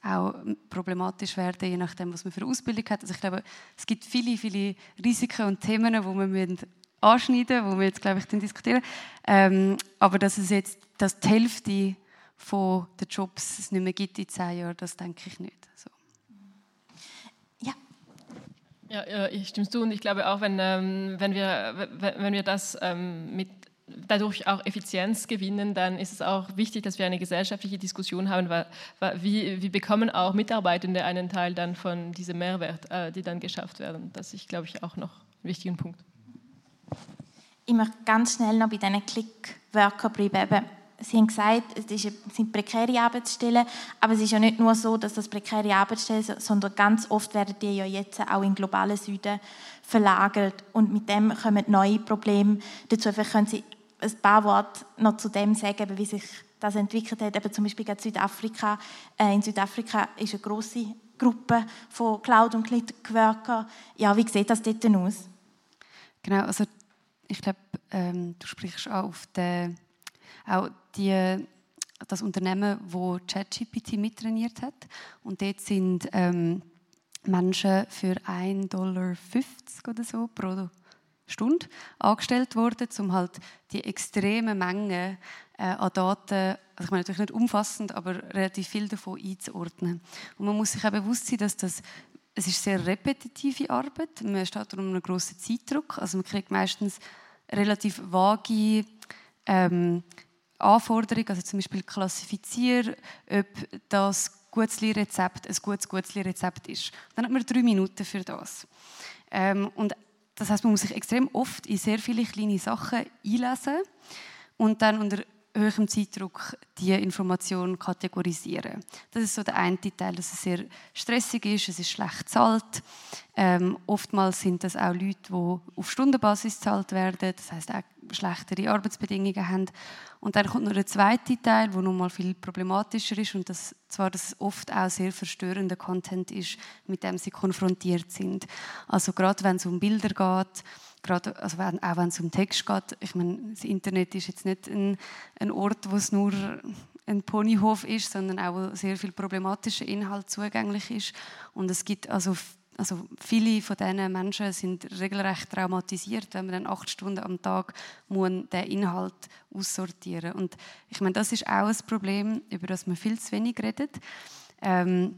auch problematisch werden, je nachdem, was man für eine Ausbildung hat. Also ich glaube, es gibt viele, viele Risiken und Themen, die wir anschneiden müssen, die wir jetzt, glaube ich, diskutieren. Ähm, aber dass es jetzt dass die Hälfte von den Jobs es nicht mehr gibt in zehn Jahren, das denke ich nicht. Ja, ich stimme zu und ich glaube auch, wenn, ähm, wenn, wir, wenn wir das ähm, mit dadurch auch Effizienz gewinnen, dann ist es auch wichtig, dass wir eine gesellschaftliche Diskussion haben, weil, weil wie, wie bekommen auch Mitarbeitende einen Teil dann von diesem Mehrwert, äh, die dann geschafft werden. Das ist, glaube ich, auch noch ein wichtiger Punkt. Ich möchte ganz schnell noch bei diesen Click-Worker bleiben. Sie haben gesagt, es sind prekäre Arbeitsstellen, aber es ist ja nicht nur so, dass das prekäre Arbeitsstellen sind, sondern ganz oft werden die ja jetzt auch in globalen Süden verlagert und mit dem kommen neue Probleme dazu. Vielleicht können Sie ein paar Worte noch zu dem sagen, wie sich das entwickelt hat. Eben zum Beispiel in Südafrika. Äh, in Südafrika ist eine große Gruppe von Cloud- und Click-Worker. Ja, wie sieht das dort aus? Genau, also ich glaube, ähm, du sprichst auch auf den auch die, das Unternehmen, wo ChatGPT mittrainiert hat. Und dort sind ähm, Menschen für 1,50 Dollar oder so pro Stunde angestellt worden, um halt die extreme Menge äh, an Daten, also ich meine natürlich nicht umfassend, aber relativ viel davon einzuordnen. Und man muss sich auch bewusst sein, dass das es ist sehr repetitive Arbeit. Man steht unter einem grossen Zeitdruck. Also man kriegt meistens relativ vage ähm, Anforderung, also zum Beispiel klassifiziere, ob das Gutzli-Rezept ein gutes Gutzli-Rezept ist. Dann hat man drei Minuten für das. Ähm, und das heißt, man muss sich extrem oft in sehr viele kleine Sachen einlesen und dann unter höherem Zeitdruck die Information kategorisieren. Das ist so der eine Teil, dass es sehr stressig ist, es ist schlecht zahlt. Ähm, oftmals sind das auch Leute, die auf Stundenbasis gezahlt werden, das heißt auch schlechtere Arbeitsbedingungen haben. Und dann kommt noch der zweite Teil, der noch mal viel problematischer ist und das zwar, dass es oft auch sehr verstörender Content ist, mit dem sie konfrontiert sind. Also gerade wenn es um Bilder geht, gerade, also wenn, auch wenn es um Text geht, ich meine, das Internet ist jetzt nicht ein, ein Ort, wo es nur ein Ponyhof ist, sondern auch sehr viel problematischer Inhalt zugänglich ist. Und es gibt also also viele von diesen Menschen sind regelrecht traumatisiert, wenn man dann acht Stunden am Tag den Inhalt aussortieren Und ich meine, das ist auch ein Problem, über das man viel zu wenig redet. Ähm,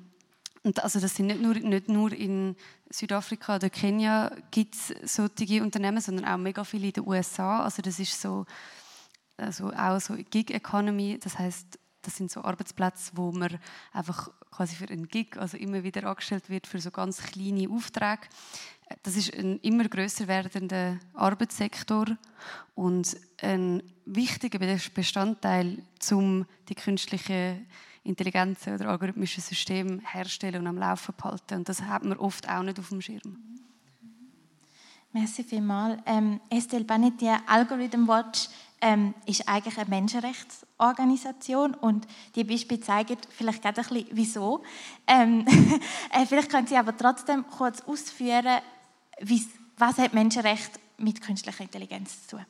Und also das sind nicht nur, nicht nur in Südafrika oder Kenia gibt es solche Unternehmen, sondern auch mega viele in den USA. Also das ist so, also auch so Gig Economy, das heißt, das sind so Arbeitsplätze, wo man einfach quasi für einen Gig, also immer wieder angestellt wird für so ganz kleine Aufträge. Das ist ein immer größer werdender Arbeitssektor und ein wichtiger Bestandteil, um die künstliche Intelligenz oder algorithmische Systeme herstellen und am Laufen behalten. Und das hat man oft auch nicht auf dem Schirm. Merci vielmals. Ähm, Estelle Banetier, Algorithm Watch ähm, ist eigentlich eine Menschenrechtsorganisation und die Beispiele zeigen vielleicht gerade ein bisschen, wieso. Ähm, *laughs* äh, vielleicht können Sie aber trotzdem kurz ausführen, was hat Menschenrecht mit künstlicher Intelligenz zu tun?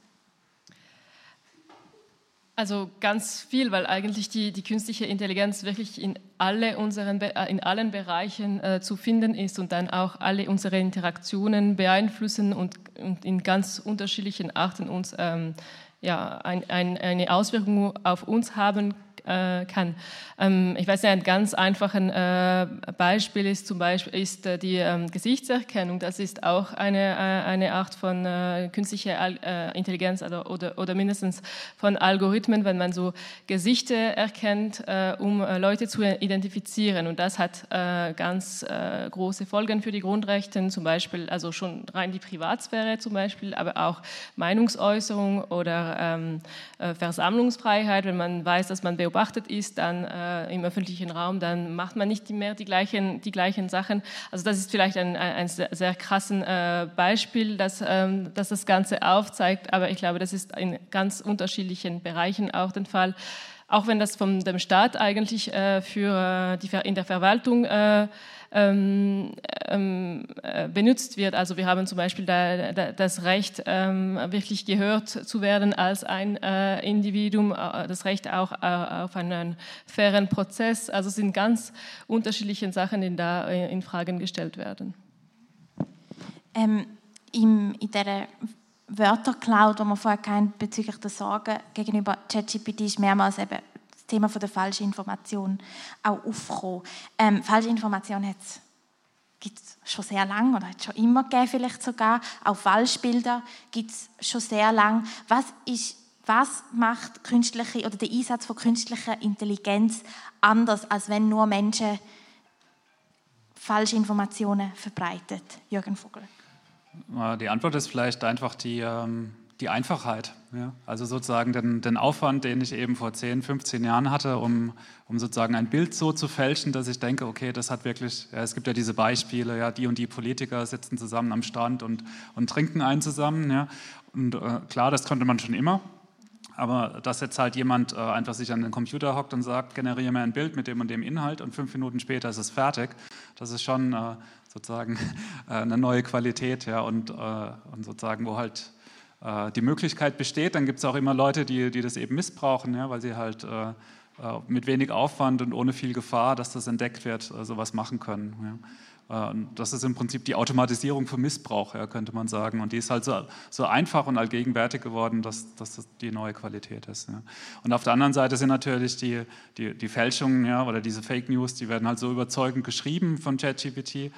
Also ganz viel, weil eigentlich die, die künstliche Intelligenz wirklich in, alle unseren, äh, in allen Bereichen äh, zu finden ist und dann auch alle unsere Interaktionen beeinflussen und, und in ganz unterschiedlichen Arten uns ähm, ja, ein, ein, eine Auswirkung auf uns haben äh, kann. Ähm, ich weiß nicht, ein ganz einfaches äh, Beispiel ist zum Beispiel ist, äh, die ähm, Gesichtserkennung. Das ist auch eine, äh, eine Art von äh, künstlicher äh, Intelligenz oder, oder, oder, mindestens von Algorithmen, wenn man so Gesichter erkennt, um Leute zu identifizieren. Und das hat ganz große Folgen für die Grundrechte, zum Beispiel also schon rein die Privatsphäre zum Beispiel, aber auch Meinungsäußerung oder ähm, Versammlungsfreiheit, wenn man weiß, dass man beobachtet ist, dann äh, im öffentlichen Raum, dann macht man nicht mehr die gleichen, die gleichen Sachen. Also das ist vielleicht ein, ein sehr, sehr krasses äh, Beispiel, das, ähm, das das Ganze aufzeigt, aber ich glaube, das ist in ganz unterschiedlichen Bereichen auch der Fall. Auch wenn das von dem Staat eigentlich äh, für die, in der Verwaltung äh, ähm, ähm, äh, benutzt wird. Also wir haben zum Beispiel da, da, das Recht, ähm, wirklich gehört zu werden als ein äh, Individuum, äh, das Recht auch äh, auf einen fairen Prozess. Also es sind ganz unterschiedliche Sachen, die da äh, in Fragen gestellt werden. Ähm, im, in der Wörtercloud, die wir vorher kennen, bezüglich der Sorgen gegenüber ChatGPT, ist mehrmals eben Thema von der falschen Information auch aufgekommen. Ähm, falsche Information gibt es schon sehr lange oder hat es schon immer gegeben, vielleicht sogar. Auch Falschbilder gibt es schon sehr lange. Was, ist, was macht künstliche oder der Einsatz von künstlicher Intelligenz anders, als wenn nur Menschen falsche Informationen verbreitet? Jürgen Vogel. Die Antwort ist vielleicht einfach die, ähm, die Einfachheit. Ja? Also sozusagen den, den, Aufwand, den ich eben vor 10, 15 Jahren hatte, um, um sozusagen ein Bild so zu fälschen, dass ich denke, okay, das hat wirklich, ja, es gibt ja diese Beispiele, ja, die und die Politiker sitzen zusammen am Strand und, und trinken einen zusammen. Ja? Und äh, klar, das konnte man schon immer. Aber dass jetzt halt jemand äh, einfach sich an den Computer hockt und sagt, generiere mir ein Bild mit dem und dem Inhalt und fünf Minuten später ist es fertig, das ist schon äh, sozusagen *laughs* äh, eine neue Qualität, ja, und, äh, und sozusagen, wo halt äh, die Möglichkeit besteht, dann gibt es auch immer Leute, die, die das eben missbrauchen, ja, weil sie halt äh, äh, mit wenig Aufwand und ohne viel Gefahr, dass das entdeckt wird, sowas machen können. Ja. Das ist im Prinzip die Automatisierung für Missbrauch, ja, könnte man sagen. Und die ist halt so, so einfach und allgegenwärtig geworden, dass, dass, das die neue Qualität ist. Ja. Und auf der anderen Seite sind natürlich die, die, die Fälschungen oder diese Fake News, die werden halt so überzeugend geschrieben von ChatGPT,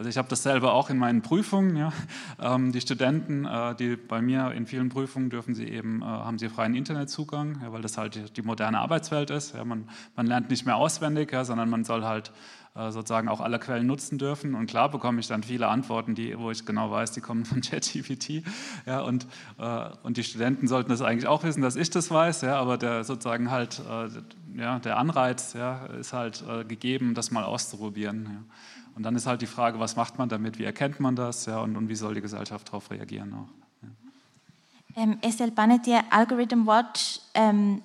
also ich habe das selber auch in meinen Prüfungen. Ja. Ähm, die Studenten, äh, die bei mir in vielen Prüfungen dürfen sie eben, äh, haben sie freien Internetzugang, ja, weil das halt die, die, moderne Arbeitswelt ist. Ja. Man, man, lernt nicht mehr auswendig, sondern man soll halt äh, sozusagen auch alle Quellen nutzen dürfen. Und klar bekomme ich dann viele Antworten, die, wo ich genau weiß, die kommen von *laughs* ChatGPT. Ja, und, äh, und die Studenten sollten das eigentlich auch wissen, dass ich das weiß, ja, aber der sozusagen halt, äh, ja, der Anreiz ja, ist halt äh, gegeben, das mal auszuprobieren. Ja. Und dann ist halt die Frage, was macht man damit, wie erkennt man das ja, und, und wie soll die Gesellschaft darauf reagieren auch. Ja. Ähm, Estelle Panetier, Algorithm Watch, ähm,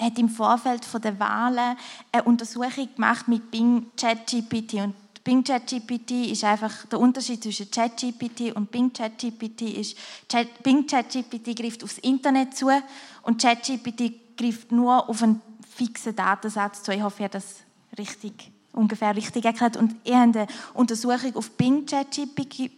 hat im Vorfeld von der Wahlen eine Untersuchung gemacht mit Bing ChatGPT und Bing ChatGPT ist einfach der Unterschied zwischen ChatGPT und Bing ChatGPT ist Chat, Bing ChatGPT greift aufs Internet zu und ChatGPT greift nur auf einen fixen Datensatz zu. Ich hoffe, ihr habt das richtig ungefähr richtig erklärt. Und ihr habt eine Untersuchung auf Bing ChatGPT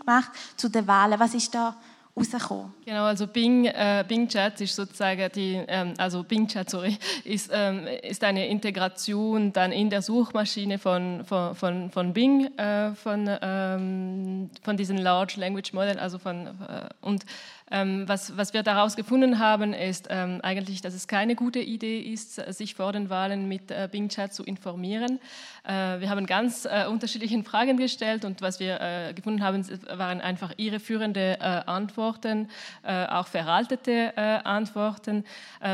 gemacht zu den Wahlen. Was ist da rauskommen. Genau, also Bing, äh, Bing Chat ist sozusagen die, ähm, also Bing Chat, sorry, ist, ähm, ist eine Integration dann in der Suchmaschine von, von, von, von Bing, äh, von, ähm, von diesen Large Language Model, also von, äh, und ähm, was, was, wir daraus gefunden haben, ist ähm, eigentlich, dass es keine gute Idee ist, sich vor den Wahlen mit äh, Bing Chat zu informieren. Äh, wir haben ganz äh, unterschiedliche Fragen gestellt und was wir äh, gefunden haben, waren einfach irreführende äh, Antworten, äh, auch veraltete Antworten.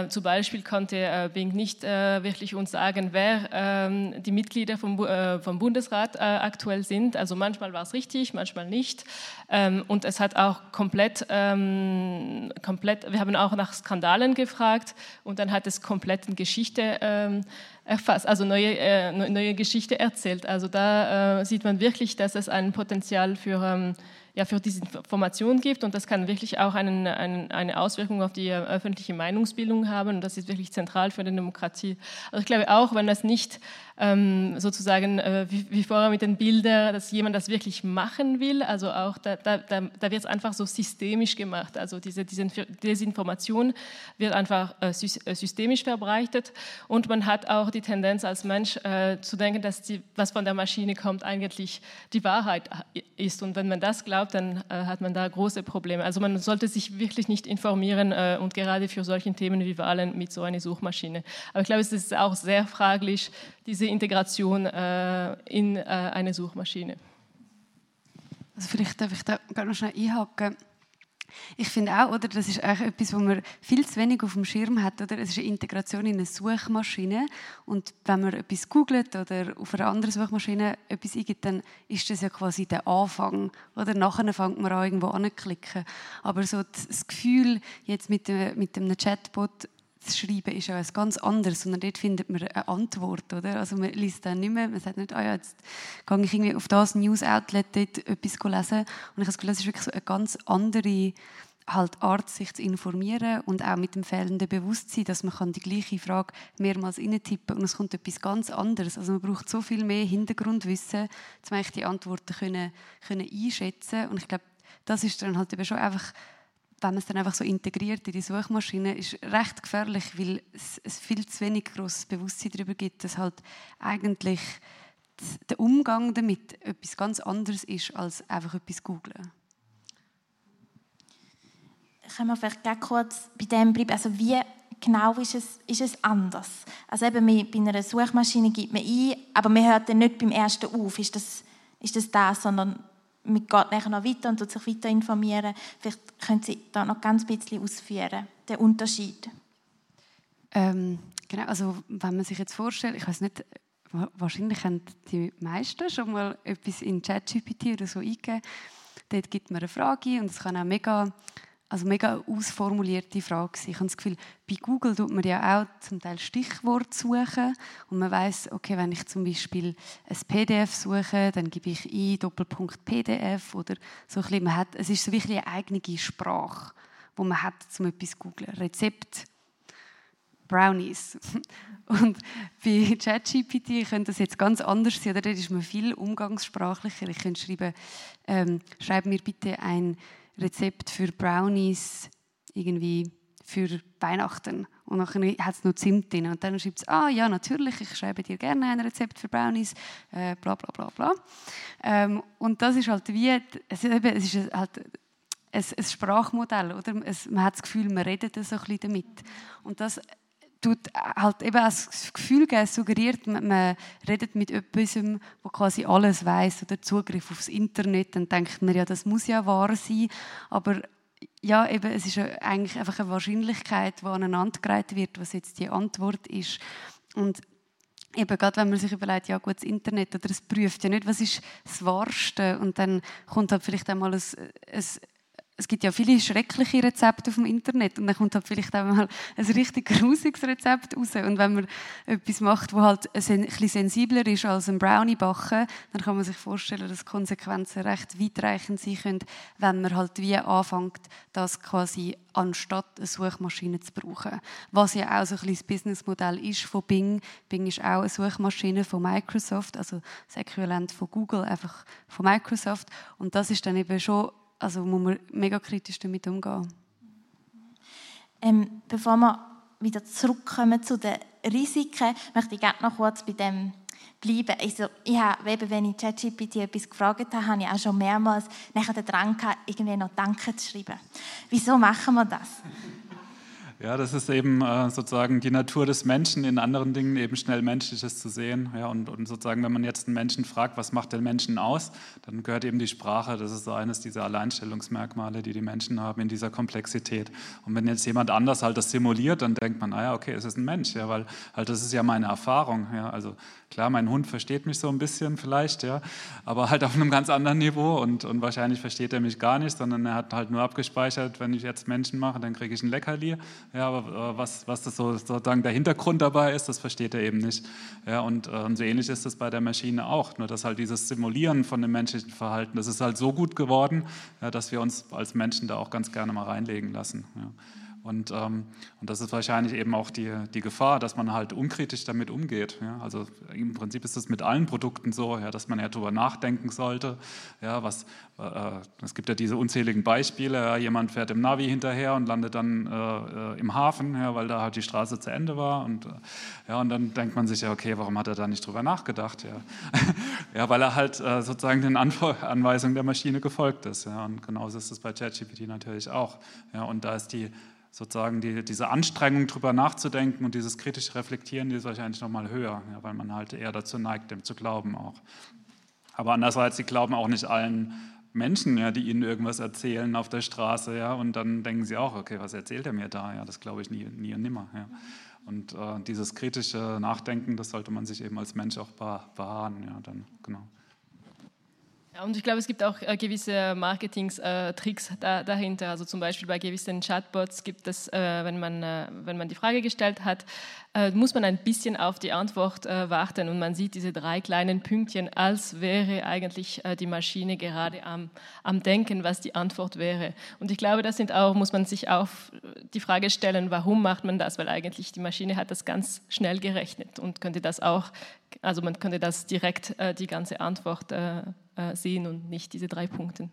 zum Beispiel konnte Bing nicht wirklich uns sagen, wer ähm, die Mitglieder vom, vom Bundesrat aktuell sind. Also manchmal war es richtig, manchmal nicht. Ähm, und es hat auch komplett ähm, ähm, komplett, wir haben auch nach Skandalen gefragt und dann hat es komplett eine Geschichte ähm, erfasst, also neue, äh, neue Geschichte erzählt. Also da äh, sieht man wirklich, dass es ein Potenzial für ähm, ja, für diese Information gibt und das kann wirklich auch einen, einen, eine Auswirkung auf die äh, öffentliche Meinungsbildung haben und das ist wirklich zentral für die Demokratie. Also ich glaube auch, wenn das nicht ähm, sozusagen äh, wie, wie, vorher mit den Bildern, dass jemand das wirklich machen will, also auch da, da, da, da wird es einfach so systemisch gemacht, also diese, diese Desinformation wird einfach äh, äh, systemisch verbreitet und man hat auch die Tendenz als Mensch äh, zu denken, dass die, was von der Maschine kommt eigentlich die Wahrheit ist und wenn man das glaubt, dann äh, hat man da große Probleme. Also man sollte sich wirklich nicht informieren äh, und gerade für solche Themen wie Wahlen mit so einer Suchmaschine. Aber ich glaube, es ist auch sehr fraglich, diese Integration äh, in äh, eine Suchmaschine. Also vielleicht darf ich da noch schnell einhaken. Ich finde auch, oder, das ist eigentlich etwas, was man viel zu wenig auf dem Schirm hat. Oder? Es ist eine Integration in eine Suchmaschine. Und wenn man etwas googelt oder auf einer anderen Suchmaschine etwas eingibt, dann ist das ja quasi der Anfang. Oder nachher fängt man an, irgendwo anklicken. Aber so das Gefühl, jetzt mit, dem, mit einem Chatbot zu schreiben ist ja etwas ganz anderes, sondern dort findet man eine Antwort, oder? Also man liest dann nicht mehr, man sagt nicht, ah ja, jetzt gehe ich irgendwie auf das News-Outlet dort etwas lesen und ich habe das Gefühl, das ist wirklich so eine ganz andere halt Art, sich zu informieren und auch mit dem fehlenden Bewusstsein, dass man die gleiche Frage mehrmals tippen und es kommt etwas ganz anderes. Also man braucht so viel mehr Hintergrundwissen, um die Antworten können, können einschätzen und ich glaube, das ist dann halt eben schon einfach wenn es dann einfach so integriert in die Suchmaschine, ist recht gefährlich, weil es, viel zu wenig grosses Bewusstsein darüber gibt, dass halt eigentlich der Umgang damit etwas ganz anderes ist, als einfach etwas googeln. Können wir vielleicht ganz kurz bei dem bleiben? Also wie genau ist es, ist es anders? Also eben bei einer Suchmaschine gibt man ein, aber man hört dann nicht beim ersten auf. Ist das ist das, das sondern man geht nachher noch weiter und sich weiter informieren. Vielleicht können Sie da noch ganz ein bisschen ausführen, den Unterschied. Ähm, genau, also wenn man sich jetzt vorstellt, ich weiß nicht, wahrscheinlich haben die meisten schon mal etwas in ChatGPT oder so eingegeben. Dort gibt man eine Frage und es kann auch mega also mega ausformulierte Frage. Ich habe das Gefühl, bei Google tut man ja auch zum Teil Stichwort suchen und man weiß, okay, wenn ich zum Beispiel ein PDF suche, dann gebe ich ein Doppelpunkt PDF oder so ein man hat, es ist so wirklich eine eigene Sprache, wo man hat, zum etwas zu googeln. Rezept Brownies. *laughs* Und bei ChatGPT könnte das jetzt ganz anders sein, oder? Dort ist man viel umgangssprachlicher. Ich könnte schreiben, ähm, schreib mir bitte ein Rezept für Brownies irgendwie für Weihnachten. Und dann hat es noch Zimt drin. Und dann schreibt es, ah ja, natürlich, ich schreibe dir gerne ein Rezept für Brownies, äh, bla bla bla bla. Ähm, und das ist halt wie, es, ist halt ein, ein Sprachmodell, oder? Es, man hat das Gefühl, man redet so ein bisschen damit. Und das tut halt eben das Gefühl geben, suggeriert, man, man redet mit jemandem, der quasi alles weiß oder Zugriff aufs Internet, dann denkt man ja, das muss ja wahr sein, aber ja, eben, es ist eigentlich einfach eine Wahrscheinlichkeit, die aneinandergereiht wird, was jetzt die Antwort ist. Und eben gerade wenn man sich überlegt, ja gut, das Internet oder es prüft ja nicht, was ist das Wahrste und dann kommt halt vielleicht einmal ein, ein es gibt ja viele schreckliche Rezepte auf dem Internet und dann kommt halt vielleicht auch mal ein richtig grusiges Rezept raus. Und wenn man etwas macht, wo halt ein bisschen sensibler ist als ein Brownie backen, dann kann man sich vorstellen, dass Konsequenzen recht weitreichend sein können, wenn man halt wie anfängt, das quasi anstatt eine Suchmaschine zu brauchen. Was ja auch so ein bisschen das Businessmodell ist von Bing. Bing ist auch eine Suchmaschine von Microsoft, also das Äquivalent von Google, einfach von Microsoft. Und das ist dann eben schon also muss man mega kritisch damit umgehen. Ähm, bevor wir wieder zurückkommen zu den Risiken, möchte ich gerne noch kurz bei dem bleiben. Also, ich habe, eben, wenn ich ChatGPT etwas gefragt habe, habe ich auch schon mehrmals nachher den Drang gehabt, irgendwie noch Danke zu schreiben. Wieso machen wir das? Ja, das ist eben äh, sozusagen die Natur des Menschen, in anderen Dingen eben schnell Menschliches zu sehen. Ja, und, und, sozusagen, wenn man jetzt einen Menschen fragt, was macht den Menschen aus, dann gehört eben die Sprache. Das ist so eines dieser Alleinstellungsmerkmale, die die Menschen haben in dieser Komplexität. Und wenn jetzt jemand anders halt das simuliert, dann denkt man, naja, okay, es ist ein Mensch, ja, weil halt das ist ja meine Erfahrung. Ja, also Klar, mein Hund versteht mich so ein bisschen vielleicht, ja, aber halt auf einem ganz anderen Niveau und, und wahrscheinlich versteht er mich gar nicht, sondern er hat halt nur abgespeichert, wenn ich jetzt Menschen mache, dann kriege ich ein Leckerli. Ja, aber äh, was, was das so, sozusagen der Hintergrund dabei ist, das versteht er eben nicht. Ja, und, äh, und so ähnlich ist es bei der Maschine auch, nur dass halt dieses Simulieren von dem menschlichen Verhalten, das ist halt so gut geworden, ja, dass wir uns als Menschen da auch ganz gerne mal reinlegen lassen. Ja. Und, ähm, und das ist wahrscheinlich eben auch die, die Gefahr, dass man halt unkritisch damit umgeht. Ja? Also im Prinzip ist es mit allen Produkten so, ja, dass man ja darüber nachdenken sollte. Ja, was, äh, es gibt ja diese unzähligen Beispiele. Ja, jemand fährt im Navi hinterher und landet dann äh, im Hafen, ja, weil da halt die Straße zu Ende war. Und, äh, ja, und dann denkt man sich ja, okay, warum hat er da nicht drüber nachgedacht? Ja, *laughs* ja weil er halt äh, sozusagen den Anfor Anweisungen der Maschine gefolgt ist. Ja? Und genauso ist es bei ChatGPT natürlich auch. Ja? Und da ist die sozusagen die, diese Anstrengung, darüber nachzudenken und dieses kritische Reflektieren, die ist wahrscheinlich noch mal höher, ja, weil man halt eher dazu neigt, dem zu glauben auch. Aber andererseits, sie glauben auch nicht allen Menschen, ja, die ihnen irgendwas erzählen auf der Straße, ja, und dann denken sie auch, okay, was erzählt er mir da? Ja, das glaube ich nie, nie und nimmer. Ja. Und äh, dieses kritische Nachdenken, das sollte man sich eben als Mensch auch bewahren, ja, dann genau. Und ich glaube, es gibt auch äh, gewisse Marketing-Tricks äh, da, dahinter. Also zum Beispiel bei gewissen Chatbots gibt es, äh, wenn, man, wenn man die Frage gestellt hat, muss man ein bisschen auf die Antwort warten und man sieht diese drei kleinen Pünktchen, als wäre eigentlich die Maschine gerade am, am Denken, was die Antwort wäre. Und ich glaube, das sind auch, muss man sich auch die Frage stellen, warum macht man das? Weil eigentlich die Maschine hat das ganz schnell gerechnet und könnte das auch, also man könnte das direkt die ganze Antwort äh, sehen und nicht diese drei Punkte.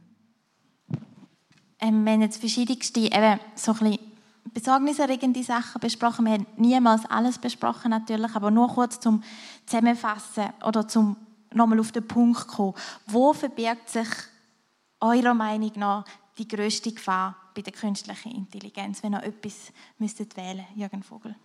Ähm, wir haben jetzt verschiedenste, eben so ein besorgniserregende Sachen besprochen. Wir haben niemals alles besprochen natürlich, aber nur kurz zum Zusammenfassen oder zum nochmal auf den Punkt kommen. Wo verbirgt sich eurer Meinung nach die größte Gefahr bei der künstlichen Intelligenz, wenn ihr etwas müsstet wählen, Jürgen Vogel?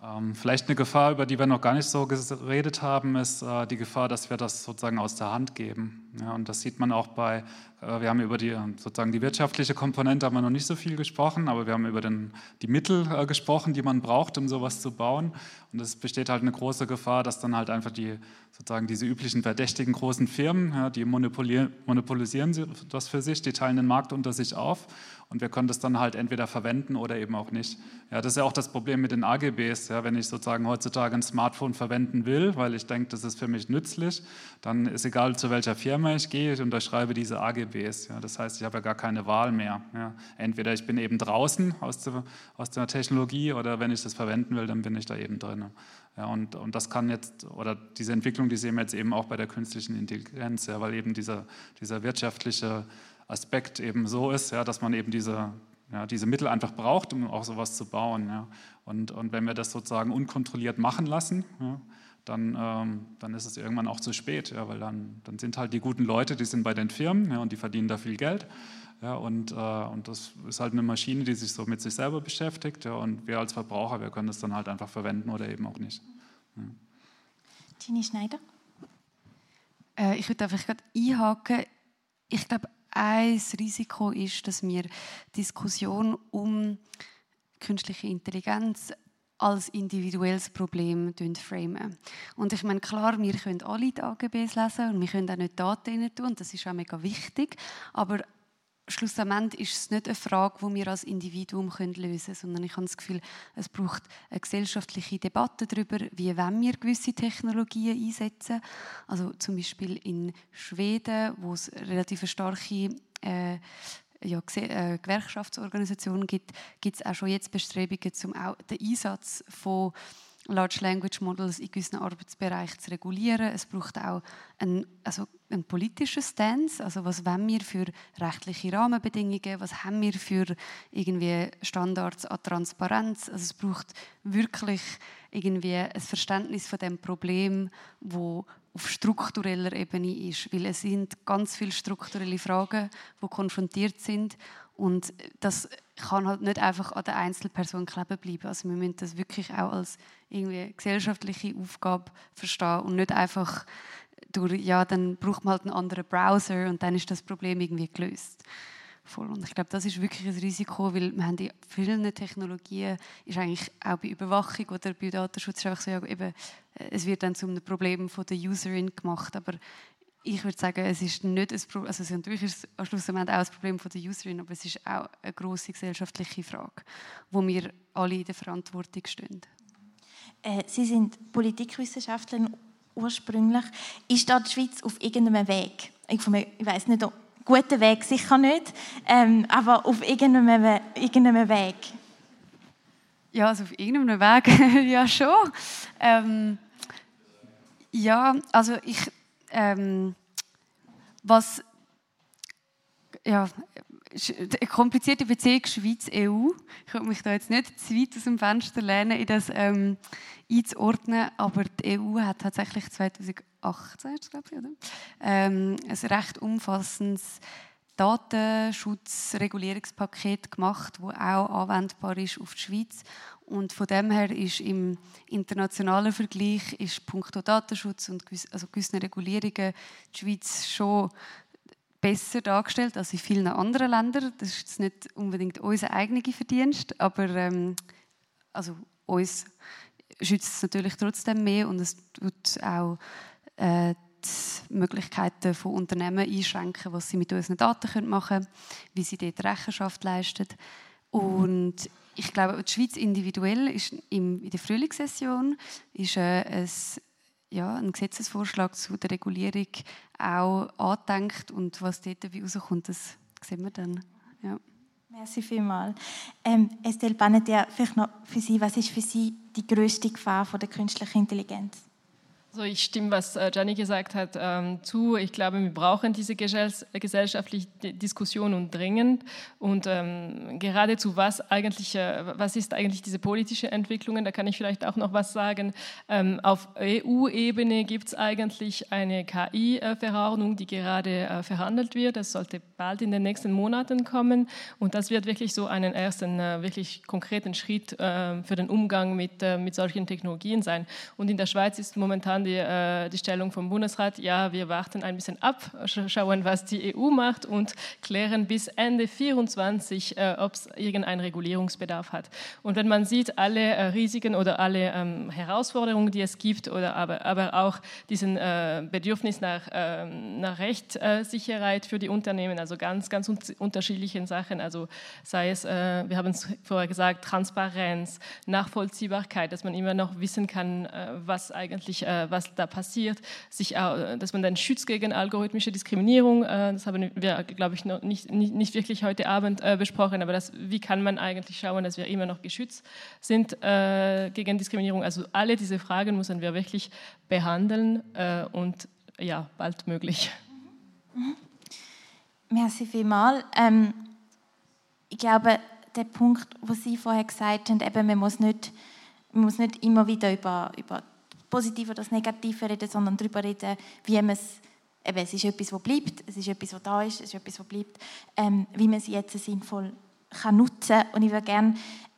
Ähm, vielleicht eine Gefahr, über die wir noch gar nicht so geredet haben, ist äh, die Gefahr, dass wir das sozusagen aus der Hand geben. Ja, und das sieht man auch bei, äh, wir haben über die sozusagen die wirtschaftliche Komponente haben wir noch nicht so viel gesprochen, aber wir haben über den, die Mittel äh, gesprochen, die man braucht, um sowas zu bauen. Und es besteht halt eine große Gefahr, dass dann halt einfach die sozusagen diese üblichen verdächtigen großen Firmen, ja, die monopolisieren das für sich, die teilen den Markt unter sich auf und wir können das dann halt entweder verwenden oder eben auch nicht. Ja, das ist ja auch das Problem mit den AGBs. Ja, wenn ich sozusagen heutzutage ein Smartphone verwenden will, weil ich denke, das ist für mich nützlich, dann ist egal, zu welcher Firma ich gehe, ich unterschreibe diese AGBs. Ja, das heißt, ich habe ja gar keine Wahl mehr. Ja, entweder ich bin eben draußen aus der, aus der Technologie oder wenn ich das verwenden will, dann bin ich da eben drin. Ja, und, und das kann jetzt, oder diese Entwicklung, die sehen wir jetzt eben auch bei der künstlichen Intelligenz, ja, weil eben dieser, dieser wirtschaftliche Aspekt eben so ist, ja, dass man eben diese, ja, diese Mittel einfach braucht, um auch sowas zu bauen. Ja. Und, und wenn wir das sozusagen unkontrolliert machen lassen, ja, dann, ähm, dann ist es irgendwann auch zu spät, ja, weil dann, dann sind halt die guten Leute, die sind bei den Firmen ja, und die verdienen da viel Geld. Ja, und, äh, und das ist halt eine Maschine, die sich so mit sich selber beschäftigt. Ja, und wir als Verbraucher, wir können das dann halt einfach verwenden oder eben auch nicht. Ja. Ginny Schneider? Äh, ich würde einfach gerade einhaken. Ich glaube, ein Risiko ist, dass wir Diskussion um künstliche Intelligenz als individuelles Problem framen. Und ich meine, klar, wir können alle die AGBs lesen und wir können auch nicht Daten tun, und das ist auch mega wichtig, aber schlussendlich ist es nicht eine Frage, die wir als Individuum lösen können, sondern ich habe das Gefühl, es braucht eine gesellschaftliche Debatte darüber, wie wollen wir gewisse Technologien einsetzen. Also zum Beispiel in Schweden, wo es relativ starke äh, ja, äh, Gewerkschaftsorganisationen gibt, gibt es auch schon jetzt Bestrebungen zum den Einsatz von Large Language Models in gewissen Arbeitsbereichen zu regulieren. Es braucht auch ein, also ein politisches Stance. Also was wollen wir für rechtliche Rahmenbedingungen? Was haben wir für irgendwie Standards an Transparenz? Also es braucht wirklich irgendwie ein Verständnis von dem Problem, wo auf struktureller Ebene ist, weil es sind ganz viele strukturelle Fragen, die konfrontiert sind und das kann halt nicht einfach an der Einzelperson kleben bleiben. Also wir müssen das wirklich auch als irgendwie gesellschaftliche Aufgabe verstehen und nicht einfach durch, ja, dann braucht man halt einen anderen Browser und dann ist das Problem irgendwie gelöst. Voll. Und ich glaube, das ist wirklich ein Risiko, weil wir haben in vielen Technologien ist eigentlich auch bei Überwachung oder bei Datenschutz einfach so, ja, eben, äh, es wird dann zu einem Problem von der Userin gemacht, aber ich würde sagen, es ist nicht ein Problem, also natürlich ist es am Schluss auch ein Problem von der Userin, aber es ist auch eine große gesellschaftliche Frage, wo wir alle in der Verantwortung stehen. Äh, Sie sind Politikwissenschaftlerin ursprünglich. Ist da die Schweiz auf irgendeinem Weg? Ich, ich weiß nicht, guten Weg sicher nicht, ähm, aber auf irgendeinem, irgendeinem Weg. Ja, also auf irgendeinem Weg *laughs* ja schon. Ähm, ja, also ich, ähm, was, ja, eine komplizierte Beziehung Schweiz-EU. Ich kann mich da jetzt nicht zu weit aus dem Fenster lehnen, in das ähm, einzuordnen, aber die EU hat tatsächlich 2018, glaube ich, oder? Ähm, ein recht umfassendes Datenschutzregulierungspaket gemacht, das auch anwendbar ist auf die Schweiz. Und von dem her ist im internationalen Vergleich ist puncto Datenschutz und gewiss, also gewissen Regulierungen die Schweiz schon besser dargestellt als in vielen anderen Ländern. Das ist nicht unbedingt unser eigener Verdienst, aber ähm, also uns schützt es natürlich trotzdem mehr und es tut auch äh, die Möglichkeiten von Unternehmen einschränken, was sie mit unseren Daten machen können, wie sie dort Rechenschaft leisten. Und ich glaube, die Schweiz individuell ist in der Frühlingssession ist, äh, ein ja, ein Gesetzesvorschlag zu der Regulierung auch andenkt und was dort dabei rauskommt, das sehen wir dann. Ja. Merci vielmals. Ähm, Estelle Panetia, vielleicht noch für Sie, was ist für Sie die größte Gefahr von der künstlichen Intelligenz? Also ich stimme, was äh, Gianni gesagt hat, ähm, zu. Ich glaube, wir brauchen diese gesellschaftliche Diskussion und dringend. Und ähm, geradezu was eigentlich, äh, was ist eigentlich diese politische Entwicklung? Da kann ich vielleicht auch noch was sagen. Ähm, auf EU-Ebene gibt es eigentlich eine KI-Verordnung, die gerade äh, verhandelt wird. Das sollte bald in den nächsten Monaten kommen. Und das wird wirklich so einen ersten, wirklich konkreten Schritt für den Umgang mit, mit solchen Technologien sein. Und in der Schweiz ist momentan die, äh, die Stellung vom Bundesrat, ja, wir warten ein bisschen ab, schauen, was die EU macht und klären bis Ende 2024, äh, ob es irgendeinen Regulierungsbedarf hat. Und wenn man sieht, alle äh, Risiken oder alle ähm, Herausforderungen, die es gibt, oder aber, aber auch diesen äh, Bedürfnis nach, ähm, nach Rechtssicherheit für die Unternehmen, also ganz, ganz un unterschiedlichen Sachen, also sei es, äh, wir haben es vorher gesagt, Transparenz, Nachvollziehbarkeit, dass man immer noch wissen kann, äh, was eigentlich, was da passiert, sich, dass man dann schützt gegen algorithmische Diskriminierung. Äh, das haben wir, glaube ich, noch nicht, nicht, nicht wirklich heute Abend äh, besprochen, aber das, wie kann man eigentlich schauen, dass wir immer noch geschützt sind äh, gegen Diskriminierung. Also alle diese Fragen müssen wir wirklich behandeln und ja, bald möglich. Mhm. Merci vielmals. Ähm, ich glaube, der Punkt, was Sie vorher gesagt haben, eben, man muss nicht, man muss nicht immer wieder über, über Positive oder das Negative reden, sondern darüber reden, wie man es, eben, es ist etwas, das bleibt, es ist etwas, das da ist, es ist etwas, das bleibt, ähm, wie man es jetzt sinnvoll kann nutzen kann. Und ich würde gerne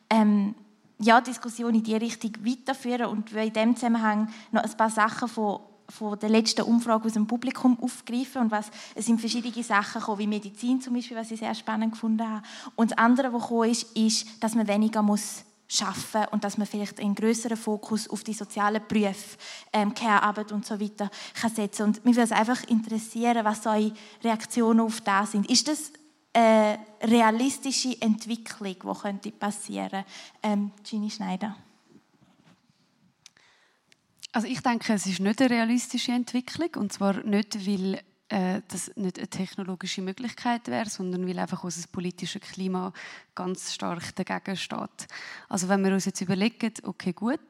ähm, ja, Diskussion in diese Richtung weiterführen und in diesem Zusammenhang noch ein paar Sachen von von der letzten Umfrage aus dem Publikum aufgreifen und was es sind verschiedene Sachen gekommen, wie Medizin zum Beispiel, was ich sehr spannend gefunden habe. Und das andere, was gekommen ist, ist, dass man weniger muss schaffen und dass man vielleicht einen größeren Fokus auf die sozialen Berufe, ähm, Care-Arbeit und so weiter kann setzen. Und mich würde es einfach interessieren, was eure Reaktionen auf das sind. Ist das eine realistische Entwicklung, die könnte passieren? Ähm, Gini Schneider. Also ich denke, es ist nicht eine realistische Entwicklung und zwar nicht, weil äh, das nicht eine technologische Möglichkeit wäre, sondern weil einfach unser politisches Klima ganz stark dagegen steht. Also wenn wir uns jetzt überlegen, okay gut,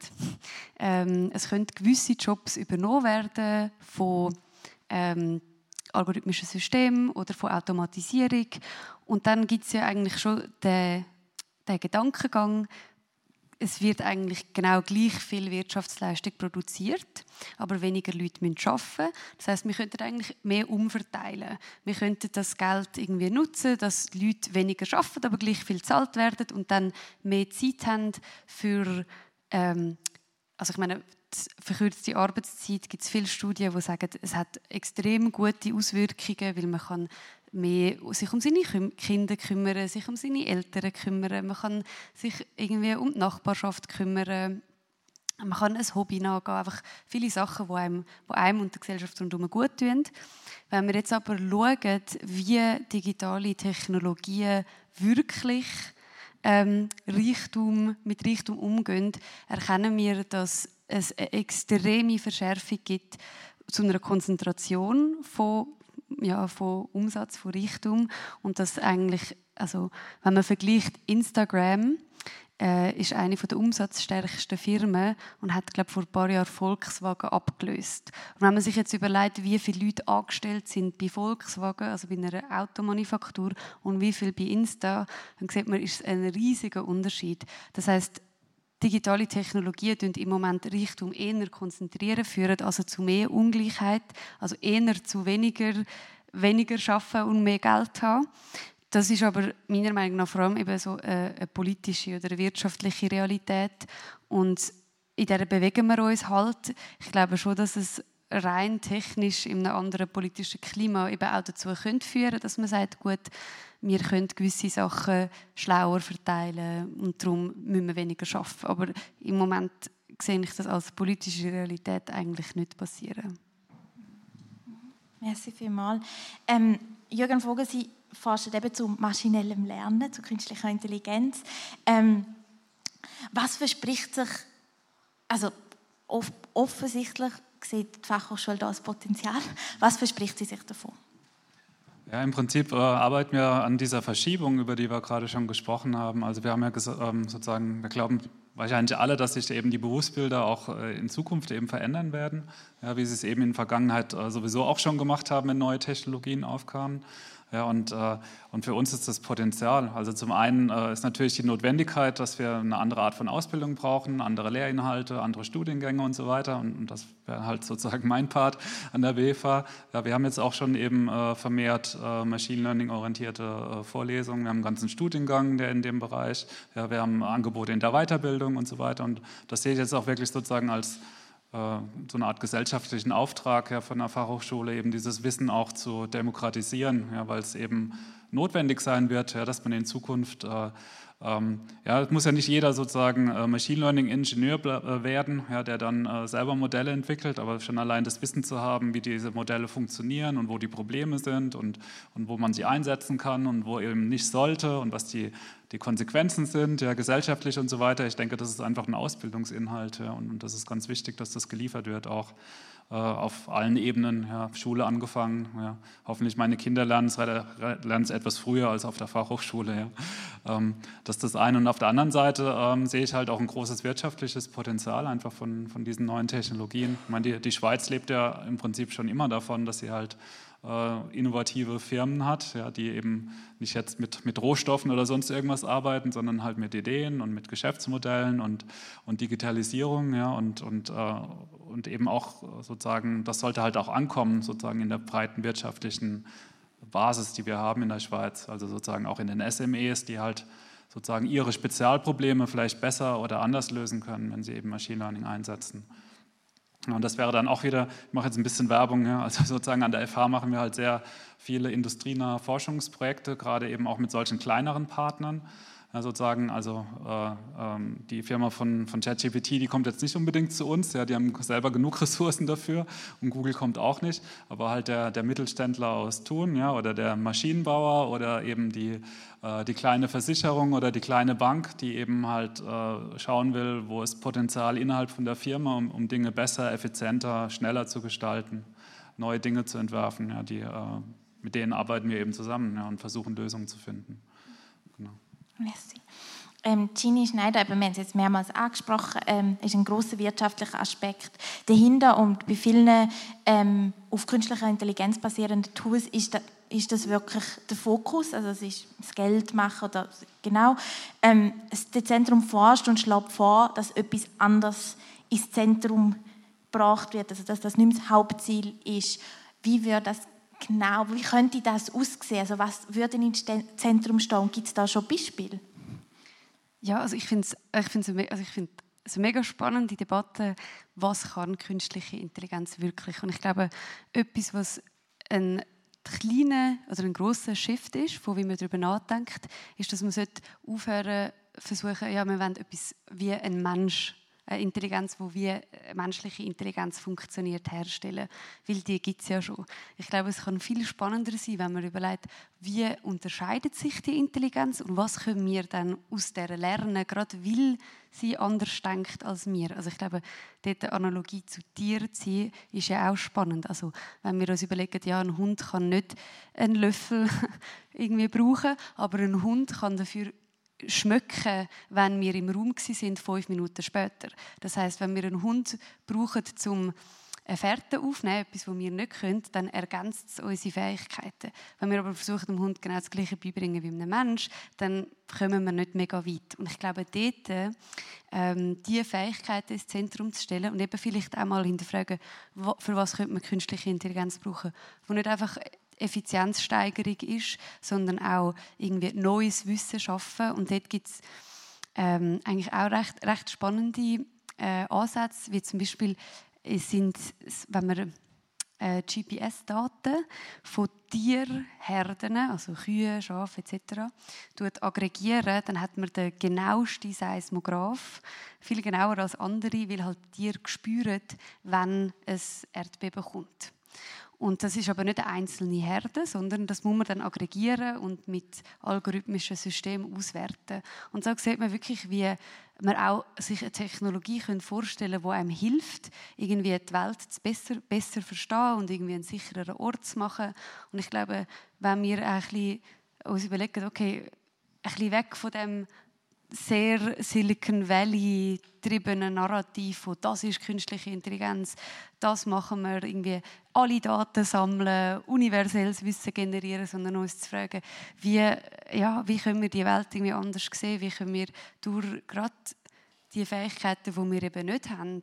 ähm, es können gewisse Jobs übernommen werden von ähm, algorithmischen Systemen oder von Automatisierung und dann gibt es ja eigentlich schon den, den Gedankengang, es wird eigentlich genau gleich viel Wirtschaftsleistung produziert, aber weniger Leute müssen arbeiten. Das heißt, wir könnten eigentlich mehr umverteilen. Wir könnten das Geld irgendwie nutzen, dass Leute weniger arbeiten, aber gleich viel bezahlt werden und dann mehr Zeit haben für, ähm, also ich meine, verkürzte Arbeitszeit gibt es viele Studien, die sagen, es hat extrem gute Auswirkungen, weil man kann mehr sich um seine Kinder kümmern, sich um seine Eltern kümmern, man kann sich irgendwie um die Nachbarschaft kümmern, man kann ein Hobby nachgehen, einfach viele Sachen, die einem, die einem und der Gesellschaft rundherum gut tun. Wenn wir jetzt aber schauen, wie digitale Technologien wirklich ähm, Reichtum, mit Reichtum umgehen, erkennen wir, dass es eine extreme Verschärfung gibt zu einer Konzentration von ja, von Umsatz, von Reichtum. Und das eigentlich, also wenn man vergleicht, Instagram äh, ist eine der umsatzstärksten Firmen und hat, glaube vor ein paar Jahren Volkswagen abgelöst. Und wenn man sich jetzt überlegt, wie viele Leute angestellt sind bei Volkswagen, also bei einer Automanufaktur, und wie viel bei Insta, dann sieht man, ist es ein riesiger Unterschied. Das heißt, digitale Technologien im Moment Richtung eher konzentrieren, führen also zu mehr Ungleichheit, also eher zu weniger, weniger schaffen und mehr Geld haben. Das ist aber meiner Meinung nach vor allem eben so eine, eine politische oder wirtschaftliche Realität und in der bewegen wir uns halt. Ich glaube schon, dass es rein technisch in einem anderen politischen Klima eben auch dazu könnte führen, dass man sagt, gut, wir können gewisse Sachen schlauer verteilen und darum müssen wir weniger arbeiten. Aber im Moment sehe ich das als politische Realität eigentlich nicht passieren. Merci vielmals. Ähm, Jürgen Vogel, Sie forschen eben zu maschinellem Lernen, zu künstlicher Intelligenz. Ähm, was verspricht sich, also off offensichtlich sieht die Fachhochschule da das Potenzial. Was verspricht sie sich davon? Ja, im Prinzip äh, arbeiten wir an dieser Verschiebung, über die wir gerade schon gesprochen haben. Also wir haben ja ähm, sozusagen, wir glauben wahrscheinlich alle, dass sich eben die Berufsbilder auch äh, in Zukunft eben verändern werden, ja, wie sie es eben in der Vergangenheit äh, sowieso auch schon gemacht haben, wenn neue Technologien aufkamen. Ja, und, äh, und für uns ist das Potenzial. Also zum einen äh, ist natürlich die Notwendigkeit, dass wir eine andere Art von Ausbildung brauchen, andere Lehrinhalte, andere Studiengänge und so weiter. Und, und das wäre halt sozusagen mein Part an der BFA. Ja, wir haben jetzt auch schon eben äh, vermehrt äh, Machine Learning-orientierte äh, Vorlesungen. Wir haben einen ganzen Studiengang, der in dem Bereich. Ja, wir haben Angebote in der Weiterbildung und so weiter. Und das sehe ich jetzt auch wirklich sozusagen als so eine Art gesellschaftlichen Auftrag ja, von der Fachhochschule, eben dieses Wissen auch zu demokratisieren, ja, weil es eben notwendig sein wird, ja, dass man in Zukunft äh, ähm, ja, es muss ja nicht jeder sozusagen äh, Machine Learning Ingenieur äh, werden, ja, der dann äh, selber Modelle entwickelt, aber schon allein das Wissen zu haben, wie diese Modelle funktionieren und wo die Probleme sind und, und wo man sie einsetzen kann und wo eben nicht sollte und was die, die Konsequenzen sind, ja, gesellschaftlich und so weiter. Ich denke, das ist einfach ein Ausbildungsinhalt ja, und, und das ist ganz wichtig, dass das geliefert wird auch. Äh, auf allen Ebenen, ja, Schule angefangen. Ja. Hoffentlich meine Kinder lernen es, etwas früher als auf der Fachhochschule. Ja. Ähm, das ist das eine. Und auf der anderen Seite ähm, sehe ich halt auch ein großes wirtschaftliches Potenzial einfach von, von diesen neuen Technologien. Ich meine, die, die Schweiz lebt ja im Prinzip schon immer davon, dass sie halt äh, innovative Firmen hat, ja, die eben nicht jetzt mit, mit Rohstoffen oder sonst irgendwas arbeiten, sondern halt mit Ideen und mit Geschäftsmodellen und, und Digitalisierung ja, und, und, äh, und eben auch sozusagen, das sollte halt auch ankommen, sozusagen in der breiten wirtschaftlichen Basis, die wir haben in der Schweiz, also sozusagen auch in den SMEs, die halt sozusagen ihre Spezialprobleme vielleicht besser oder anders lösen können, wenn sie eben Machine Learning einsetzen. Und das wäre dann auch wieder, ich mache jetzt ein bisschen Werbung, ja, also *laughs* sozusagen an der FH machen wir halt sehr viele industrienahe Forschungsprojekte, gerade eben auch mit solchen kleineren Partnern. Ja, sozusagen, also äh, ähm, die Firma von, von ChatGPT, die kommt jetzt nicht unbedingt zu uns, ja, die haben selber genug *laughs* Ressourcen dafür und Google kommt auch nicht, aber halt der, der Mittelständler aus Thun ja, oder der Maschinenbauer oder eben die, äh, die kleine Versicherung oder die kleine Bank, die eben halt äh, schauen will, wo ist Potenzial innerhalb von der Firma, um, um Dinge besser, effizienter, schneller zu gestalten. neue Dinge zu entwerfen, ja, die, äh, mit denen arbeiten wir eben zusammen ja, und versuchen Lösungen zu finden. Merci. Ähm, Gini Schneider, wir haben es jetzt mehrmals angesprochen, ähm, ist ein großer wirtschaftlicher Aspekt dahinter und bei vielen ähm, auf künstlicher Intelligenz basierenden Tools ist, da, ist das wirklich der Fokus, also es ist das Geld machen oder genau. Ähm, das Zentrum forscht und schlägt vor, dass etwas anderes ins Zentrum gebracht wird, also dass das nicht das Hauptziel ist. Wie würde das genau, wie könnte das aussehen? Also was würde im Zentrum stehen? Gibt es da schon Beispiele? Ja, also ich finde ich also ich find es eine mega spannende Debatte, was kann künstliche Intelligenz wirklich? Und ich glaube, etwas, was ein kleiner oder ein großer Shift ist, von wie man darüber nachdenkt, ist, dass man aufhören versuchen, ja, wir wollen etwas wie ein Mensch Intelligenz, wo wie menschliche Intelligenz funktioniert, herstellen. Weil die gibt es ja schon. Ich glaube, es kann viel spannender sein, wenn man überlegt, wie unterscheidet sich die Intelligenz und was können wir dann aus der lernen, gerade weil sie anders denkt als wir. Also ich glaube, dort eine Analogie zu Tieren ziehen, ist ja auch spannend. Also wenn wir uns überlegen, ja, ein Hund kann nicht einen Löffel *laughs* irgendwie brauchen, aber ein Hund kann dafür schmücken, wenn wir im Raum sind, fünf Minuten später. Das heißt, wenn wir einen Hund brauchen, zum eine Fährte aufnehmen, etwas, was wir nicht können, dann ergänzt es unsere Fähigkeiten. Wenn wir aber versuchen, dem Hund genau das Gleiche beibringen wie einem Mensch, dann kommen wir nicht mega weit. Und ich glaube, dort ähm, diese Fähigkeiten ins Zentrum zu stellen und eben vielleicht auch mal hinterfragen, für was könnte man künstliche Intelligenz brauchen, wo nicht einfach Effizienzsteigerung ist, sondern auch irgendwie neues Wissen schaffen. Und dort gibt es ähm, eigentlich auch recht, recht spannende äh, Ansätze, wie zum Beispiel sind, wenn man äh, GPS-Daten von Tierherden, also Kühe, Schafe etc., aggregieren, dann hat man den genauesten Seismograph, viel genauer als andere, weil halt Tiere spüren, wenn es Erdbeben kommt. Und das ist aber nicht eine einzelne Herde, sondern das muss man dann aggregieren und mit algorithmischen Systemen auswerten. Und so sieht man wirklich, wie man auch sich eine Technologie vorstellen kann, die einem hilft, irgendwie die Welt besser, besser verstehen und irgendwie einen sichereren Ort zu machen. Und ich glaube, wenn wir ein bisschen uns überlegen, okay, ein bisschen weg von dem sehr Silicon Valley getriebenen Narrativ von das ist künstliche Intelligenz, das machen wir irgendwie alle Daten sammeln, universelles Wissen generieren, sondern uns zu fragen, wie, ja, wie können wir die Welt irgendwie anders sehen, wie können wir durch gerade die Fähigkeiten, die wir eben nicht haben,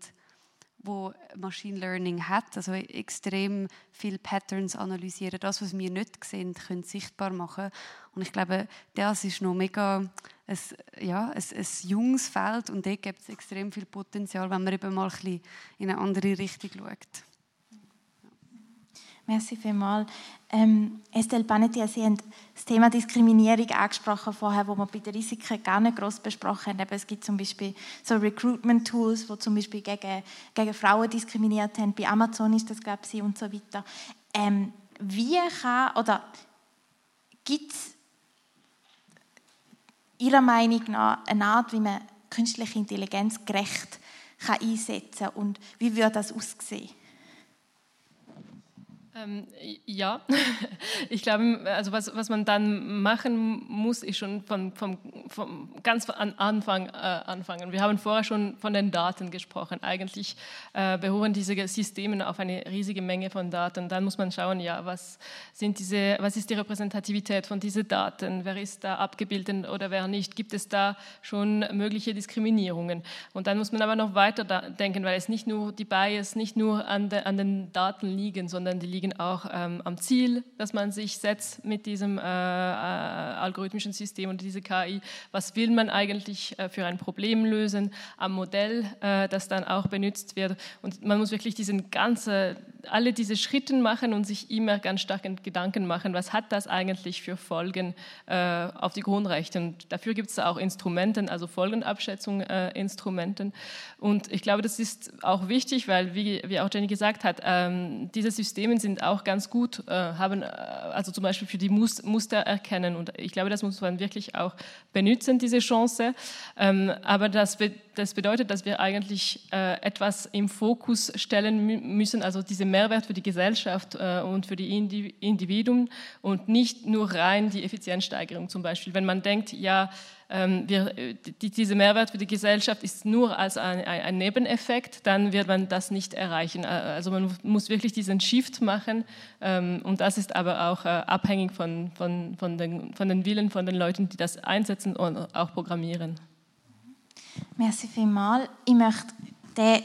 wo Machine Learning hat, also extrem viele Patterns analysieren, das, was wir nicht sehen, können sichtbar machen. Und ich glaube, das ist noch mega ein, ja, ein, ein junges Feld und dort gibt es extrem viel Potenzial, wenn man eben mal ein bisschen in eine andere Richtung schaut. Merci vielmals. Ähm, Estelle Panetti, Sie haben das Thema Diskriminierung angesprochen vorher, wo wir bei den Risiken gar nicht groß besprochen haben. es gibt zum Beispiel so Recruitment-Tools, die zum Beispiel gegen, gegen Frauen diskriminiert haben. Bei Amazon ist das, glaube ich, und so weiter. Ähm, wie kann, oder gibt es Ihrer Meinung nach eine Art, wie man künstliche Intelligenz gerecht kann einsetzen kann und wie würde das aussehen? Ähm, ja, *laughs* ich glaube, also was, was man dann machen muss, ist schon von, vom, vom ganz an Anfang äh, anfangen. Wir haben vorher schon von den Daten gesprochen. Eigentlich äh, beruhen diese Systeme auf eine riesige Menge von Daten. Dann muss man schauen, ja, was, sind diese, was ist die Repräsentativität von diesen Daten? Wer ist da abgebildet oder wer nicht? Gibt es da schon mögliche Diskriminierungen? Und dann muss man aber noch weiter denken, weil es nicht nur die Bias nicht nur an, de, an den Daten liegen, sondern die liegen liegen auch ähm, am Ziel, das man sich setzt mit diesem äh, äh, algorithmischen System und diese KI. Was will man eigentlich äh, für ein Problem lösen? Am Modell, äh, das dann auch benutzt wird. Und man muss wirklich diesen ganze, alle diese Schritte machen und sich immer ganz stark Gedanken machen, was hat das eigentlich für Folgen äh, auf die Grundrechte. Und dafür gibt es auch Instrumenten, also Folgenabschätzung äh. Und ich glaube, das ist auch wichtig, weil, wie, wie auch Jenny gesagt hat, ähm, diese Systeme sind auch ganz gut, äh, haben äh, also zum Beispiel für die Mus Muster erkennen. Und ich glaube, das muss man wirklich auch benutzen, diese Chance. Ähm, aber das das bedeutet, dass wir eigentlich äh, etwas im Fokus stellen müssen, also diesen Mehrwert für die Gesellschaft äh, und für die Indi Individuen und nicht nur rein die Effizienzsteigerung zum Beispiel. Wenn man denkt, ja, ähm, wir, die, dieser Mehrwert für die Gesellschaft ist nur als ein, ein, Nebeneffekt, dann wird man das nicht erreichen. Äh, also man muss wirklich diesen Shift machen ähm, und das ist aber auch äh, abhängig von, von, von, den, von den Willen von den Leuten, die das einsetzen und auch programmieren. Merci vielmals. Ich möchte den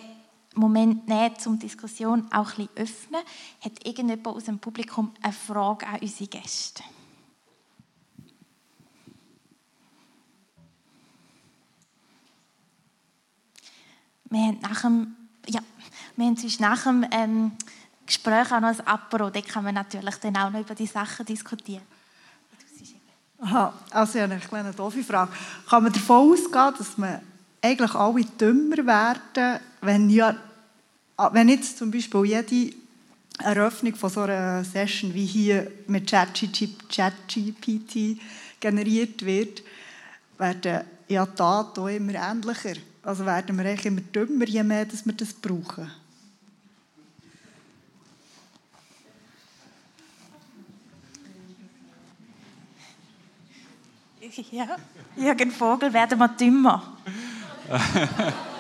Moment nehmen, um Diskussion auch bisschen öffnen. Hat irgendjemand aus dem Publikum eine Frage an unsere Gäste? Wir haben nach dem, ja, wir haben nach dem ähm, Gespräch auch noch ein Apero. Da kann man natürlich dann auch noch über die Sachen diskutieren. Aha, also ich habe eine kleine doofe Frage. Kann man davon ausgehen, dass man eigentlich alle dümmer werden, wenn, ja, wenn jetzt zum Beispiel jede Eröffnung von so einer Session wie hier mit ChatGPT generiert wird, werden ja die Daten immer ähnlicher. Also werden wir eigentlich immer dümmer, je mehr dass wir das brauchen. Ja, Jürgen Vogel, werden wir dümmer. *laughs*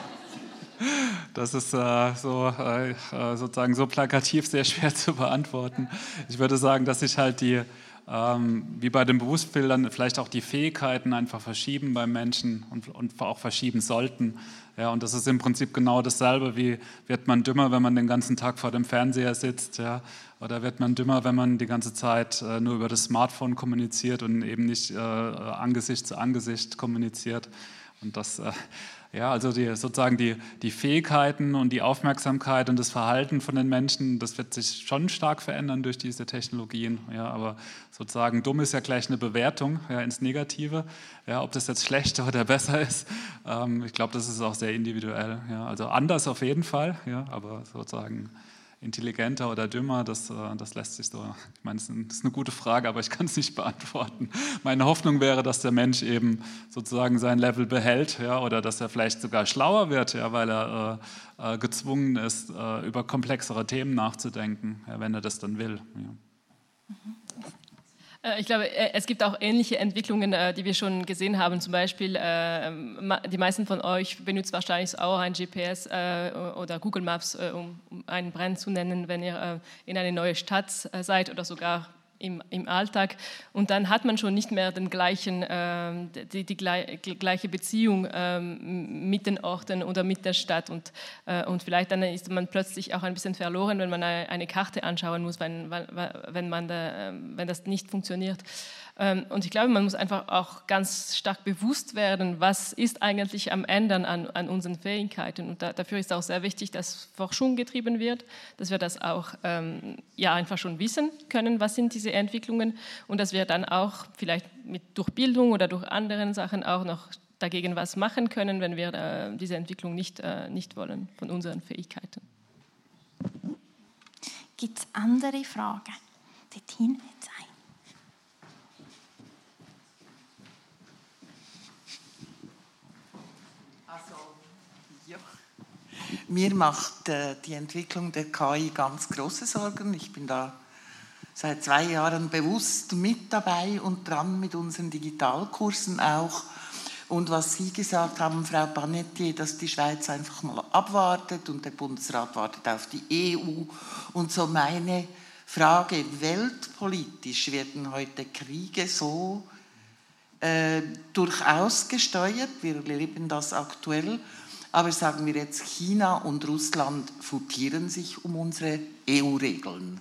Das ist äh, so, äh, sozusagen so plakativ sehr schwer zu beantworten. Ich würde sagen, dass sich halt die, ähm, wie bei den Berufsbildern, vielleicht auch die Fähigkeiten einfach verschieben beim Menschen und, und auch verschieben sollten. Ja, und das ist im Prinzip genau dasselbe, wie wird man dümmer, wenn man den ganzen Tag vor dem Fernseher sitzt, ja, oder wird man dümmer, wenn man die ganze Zeit äh, nur über das Smartphone kommuniziert und eben nicht äh, Angesicht zu Angesicht kommuniziert. Und das, äh, ja, also die, sozusagen die, die Fähigkeiten und die Aufmerksamkeit und das Verhalten von den Menschen, das wird sich schon stark verändern durch diese Technologien. Ja, aber sozusagen dumm ist ja gleich eine Bewertung ja, ins Negative. Ja, ob das jetzt schlechter oder *laughs* besser ist, ähm, ich glaube, das ist auch sehr individuell. Ja, also anders auf jeden Fall, ja, aber sozusagen intelligenter oder dümmer, das, äh, das lässt sich so, ich meine, das ist eine gute Frage, aber ich kann es nicht *laughs* beantworten. Meine Hoffnung wäre, dass der Mensch eben sozusagen sein Level behält ja, oder dass er vielleicht sogar schlauer wird, ja, weil er äh, äh gezwungen ist, äh, über komplexere Themen nachzudenken, ja, wenn er das dann will. Ja. Mhm. Äh, ich glaube, äh, es gibt auch ähnliche Entwicklungen, äh, die wir schon gesehen haben. Zum Beispiel, die meisten von euch benutzen wahrscheinlich auch ein GPS oder Google Maps, um einen Brand zu nennen, wenn ihr in eine neue Stadt seid oder sogar im, im Alltag. Und dann hat man schon nicht mehr den gleichen, äh, die, die, gleiche Beziehung äh, mit den Orten oder mit der Stadt. Und, äh, und vielleicht dann ist man plötzlich auch ein bisschen verloren, wenn man eine, eine Karte anschauen muss, wenn, wenn, man da, ähm, wenn das nicht funktioniert. Ähm, und ich glaube, man muss einfach auch ganz stark bewusst werden, was ist eigentlich am Ändern an, an unseren Fähigkeiten. Und da, dafür ist auch sehr wichtig, dass Forschung getrieben wird, dass wir das auch ähm, ja, einfach schon wissen können, was sind diese Entwicklungen und dass wir dann auch vielleicht mit, durch Bildung oder durch andere Sachen auch noch dagegen was machen können, wenn wir äh, diese Entwicklung nicht, äh, nicht wollen von unseren Fähigkeiten. Gibt es andere Fragen? Dorthin ein. Mir macht äh, die Entwicklung der KI ganz große Sorgen. Ich bin da seit zwei Jahren bewusst mit dabei und dran mit unseren Digitalkursen auch. Und was Sie gesagt haben, Frau Panetti, dass die Schweiz einfach mal abwartet und der Bundesrat wartet auf die EU. Und so meine Frage, weltpolitisch werden heute Kriege so äh, durchaus gesteuert, wir erleben das aktuell, aber sagen wir jetzt, China und Russland futieren sich um unsere EU-Regeln.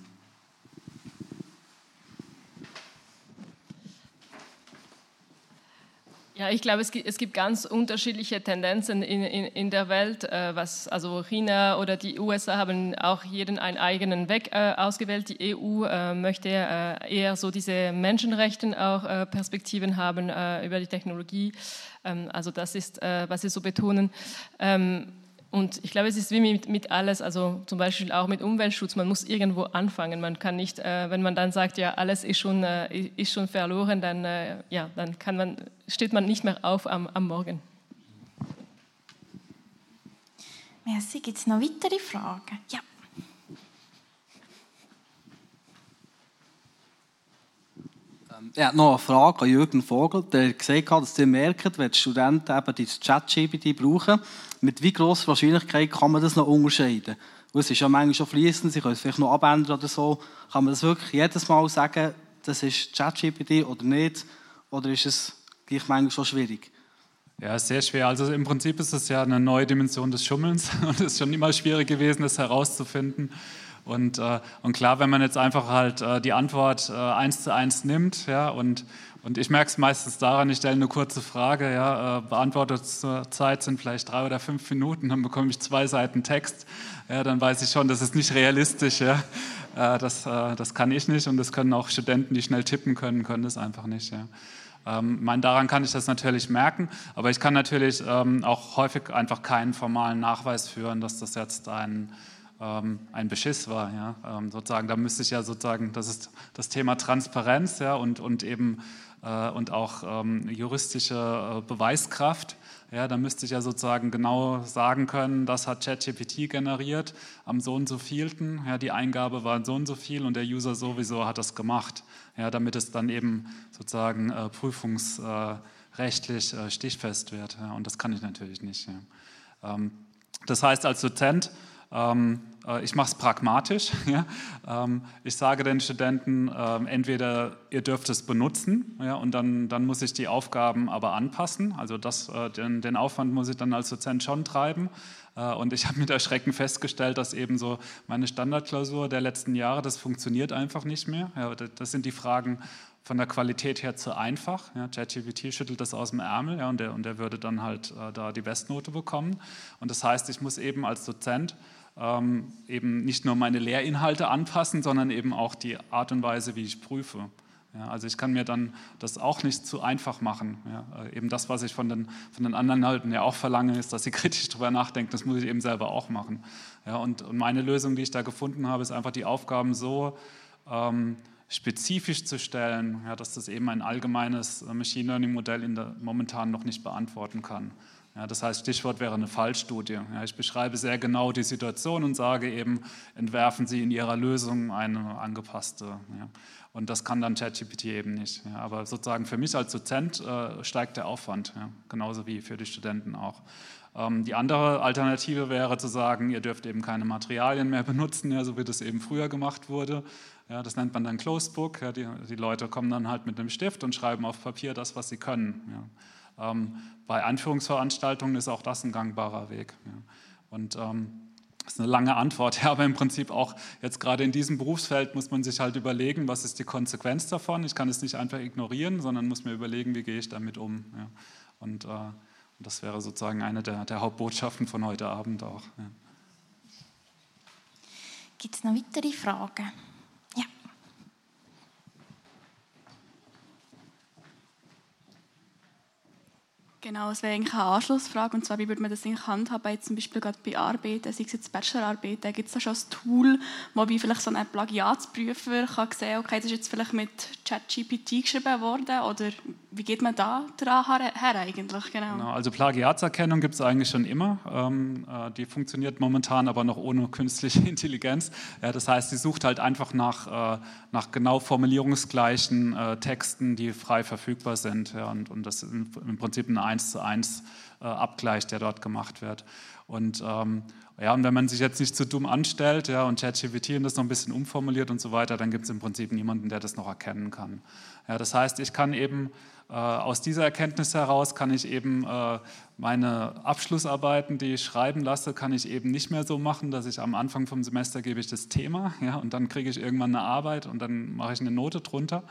Ja, ich glaube, es gibt, ganz unterschiedliche Tendenzen in, in, in der Welt. Äh, was, also China oder die USA haben auch jeden einen eigenen Weg äh, ausgewählt. Die EU äh, möchte eher so diese Menschenrechten auch Perspektiven haben über die Technologie. Ähm, also das ist, was sie so betonen. Ähm, und ich glaube, es ist wie mit, mit, alles, also zum Beispiel auch mit Umweltschutz, man muss irgendwo anfangen. Man kann nicht, äh, wenn man dann sagt, ja, alles ist schon, äh, ist schon verloren, dann, äh, ja, dann kann man, steht man nicht mehr auf am, am Morgen. Merci. Gibt es noch weitere Fragen? Ja. Ähm, ich habe noch eine Frage an Jürgen Vogel. Der hat gesagt, dass Sie merken, wenn die Studenten eben die Chat-GPT brauchen, mit wie grosser Wahrscheinlichkeit kann man das noch unterscheiden? Und es ist ja manchmal schon fließend, Sie können es vielleicht noch abändern oder so. Kann man das wirklich jedes Mal sagen, das ist ChatGPT oder nicht? Oder ist es gleich manchmal schon schwierig? Ja, sehr schwer. Also im Prinzip ist es ja eine neue Dimension des Schummelns *laughs* und es ist schon immer schwierig gewesen, das herauszufinden. Und, äh, und klar, wenn man jetzt einfach halt äh, die Antwort äh, eins zu eins nimmt, ja, und, und ich merke es meistens daran, ich stelle eine kurze Frage, ja, äh, Beantwortungszeit sind vielleicht drei oder fünf Minuten, dann bekomme ich zwei Seiten Text, ja, dann weiß ich schon, das ist nicht realistisch, ja, äh, das, äh, das kann ich nicht und das können auch Studenten, die schnell tippen können, können das einfach nicht, ja. Ähm, mein, daran kann ich das natürlich merken, aber ich kann natürlich ähm, auch häufig einfach keinen formalen Nachweis führen, dass das jetzt ein ähm, ein Beschiss war. Ja? Ähm, sozusagen, da müsste ich ja sozusagen, das ist das Thema Transparenz ja, und, und eben äh, und auch ähm, juristische äh, Beweiskraft. Ja, da müsste ich ja sozusagen genau sagen können, das hat ChatGPT generiert am so und so vielten. Ja, die Eingabe war so und so viel und der User sowieso hat das gemacht, ja, damit es dann eben sozusagen äh, prüfungsrechtlich äh, stichfest wird. Ja, und das kann ich natürlich nicht. Ja. Ähm, das heißt, als Dozent ähm, äh, ich mache es pragmatisch. *laughs* Ja? Ähm, ich sage den Studenten, äh, entweder ihr dürft es benutzen ja, und dann, dann muss ich die Aufgaben aber anpassen. Also das, äh, den, den Aufwand muss ich dann als Dozent schon treiben. Äh, und ich *laughs* habe mit Erschrecken festgestellt, dass eben so meine Standardklausur der letzten Jahre, das funktioniert einfach nicht mehr. Ja, das sind die Fragen von der Qualität her zu einfach. Ja, ChatGPT schüttelt das aus dem Ärmel ja, und, der, und der würde dann halt äh, da die Bestnote bekommen. Und das heißt, ich muss eben als Dozent ähm, eben nicht nur meine Lehrinhalte anpassen, sondern eben auch die Art und Weise, wie ich prüfe. Ja, also ich kann mir dann das auch nicht zu einfach machen. Ja, äh, eben das, was ich von den, von den anderen halten ja auch verlange, ist, dass sie *laughs* kritisch darüber nachdenken. Das muss ich eben selber auch machen. Ja, und, und meine Lösung, die ich da gefunden habe, ist einfach die Aufgaben so ähm, spezifisch zu stellen, ja, dass das eben ein allgemeines Machine Learning Modell in der, momentan noch nicht beantworten kann. Ja, das heißt, Stichwort wäre eine Fallstudie. Ja, ich beschreibe sehr genau die Situation und sage eben, entwerfen Sie in Ihrer Lösung eine angepasste. Ja. Und das kann dann ChatGPT eben nicht. Aber sozusagen für mich als Dozent äh, steigt der Aufwand, genauso wie für die Studenten auch. Ähm, die andere Alternative wäre zu sagen, ihr dürft eben keine Materialien mehr benutzen, so wie das eben früher gemacht wurde. Ja, das nennt man dann Closed Book. Die, die, Leute kommen dann halt mit einem Stift und schreiben auf Papier das, was sie können. Ähm, bei Anführungsveranstaltungen ist auch das ein gangbarer Weg. Und ähm, das ist eine lange Antwort, *laughs* ja, aber im Prinzip auch jetzt gerade in diesem Berufsfeld muss man sich halt überlegen, was ist die Konsequenz davon. Ich kann es nicht einfach ignorieren, sondern muss mir überlegen, wie gehe ich damit um. Ja. Und, äh, das wäre sozusagen eine der, der Hauptbotschaften von heute Abend auch. Ja. Gibt es noch weitere Fragen? Genau, es wäre eigentlich eine Anschlussfrage. Und zwar, wie würde man das eigentlich handhaben, zum Beispiel gerade bei Arbeiten, sei es jetzt Bachelorarbeiten, gibt es da schon ein Tool, wo wie vielleicht so ein Plagiatsprüfer kann sehen okay, das ist jetzt vielleicht mit ChatGPT geschrieben worden oder wie geht man da dran her, eigentlich? Genau. genau. also Plagiatserkennung gibt es eigentlich schon immer. Ähm, äh, die funktioniert momentan aber noch ohne künstliche *laughs* Intelligenz. Ja, das heißt, sie sucht halt einfach nach, äh, nach genau formulierungsgleichen äh, Texten, die frei verfügbar sind. Ja, und, und das ist im Prinzip ein eins zu eins äh, Abgleich, der dort gemacht wird. Und, ähm, ja, und wenn man sich jetzt nicht zu dumm anstellt ja, und ChatGPT das noch ein bisschen umformuliert und so weiter, dann gibt es im Prinzip niemanden, der das noch erkennen kann. Ja, das heißt, ich kann eben äh, aus dieser Erkenntnis heraus kann ich eben äh, meine Abschlussarbeiten, die ich schreiben lasse, kann ich eben nicht mehr so machen, dass ich am Anfang vom Semester gebe ich das Thema ja, und dann kriege ich irgendwann eine Arbeit und dann mache ich eine Note drunter,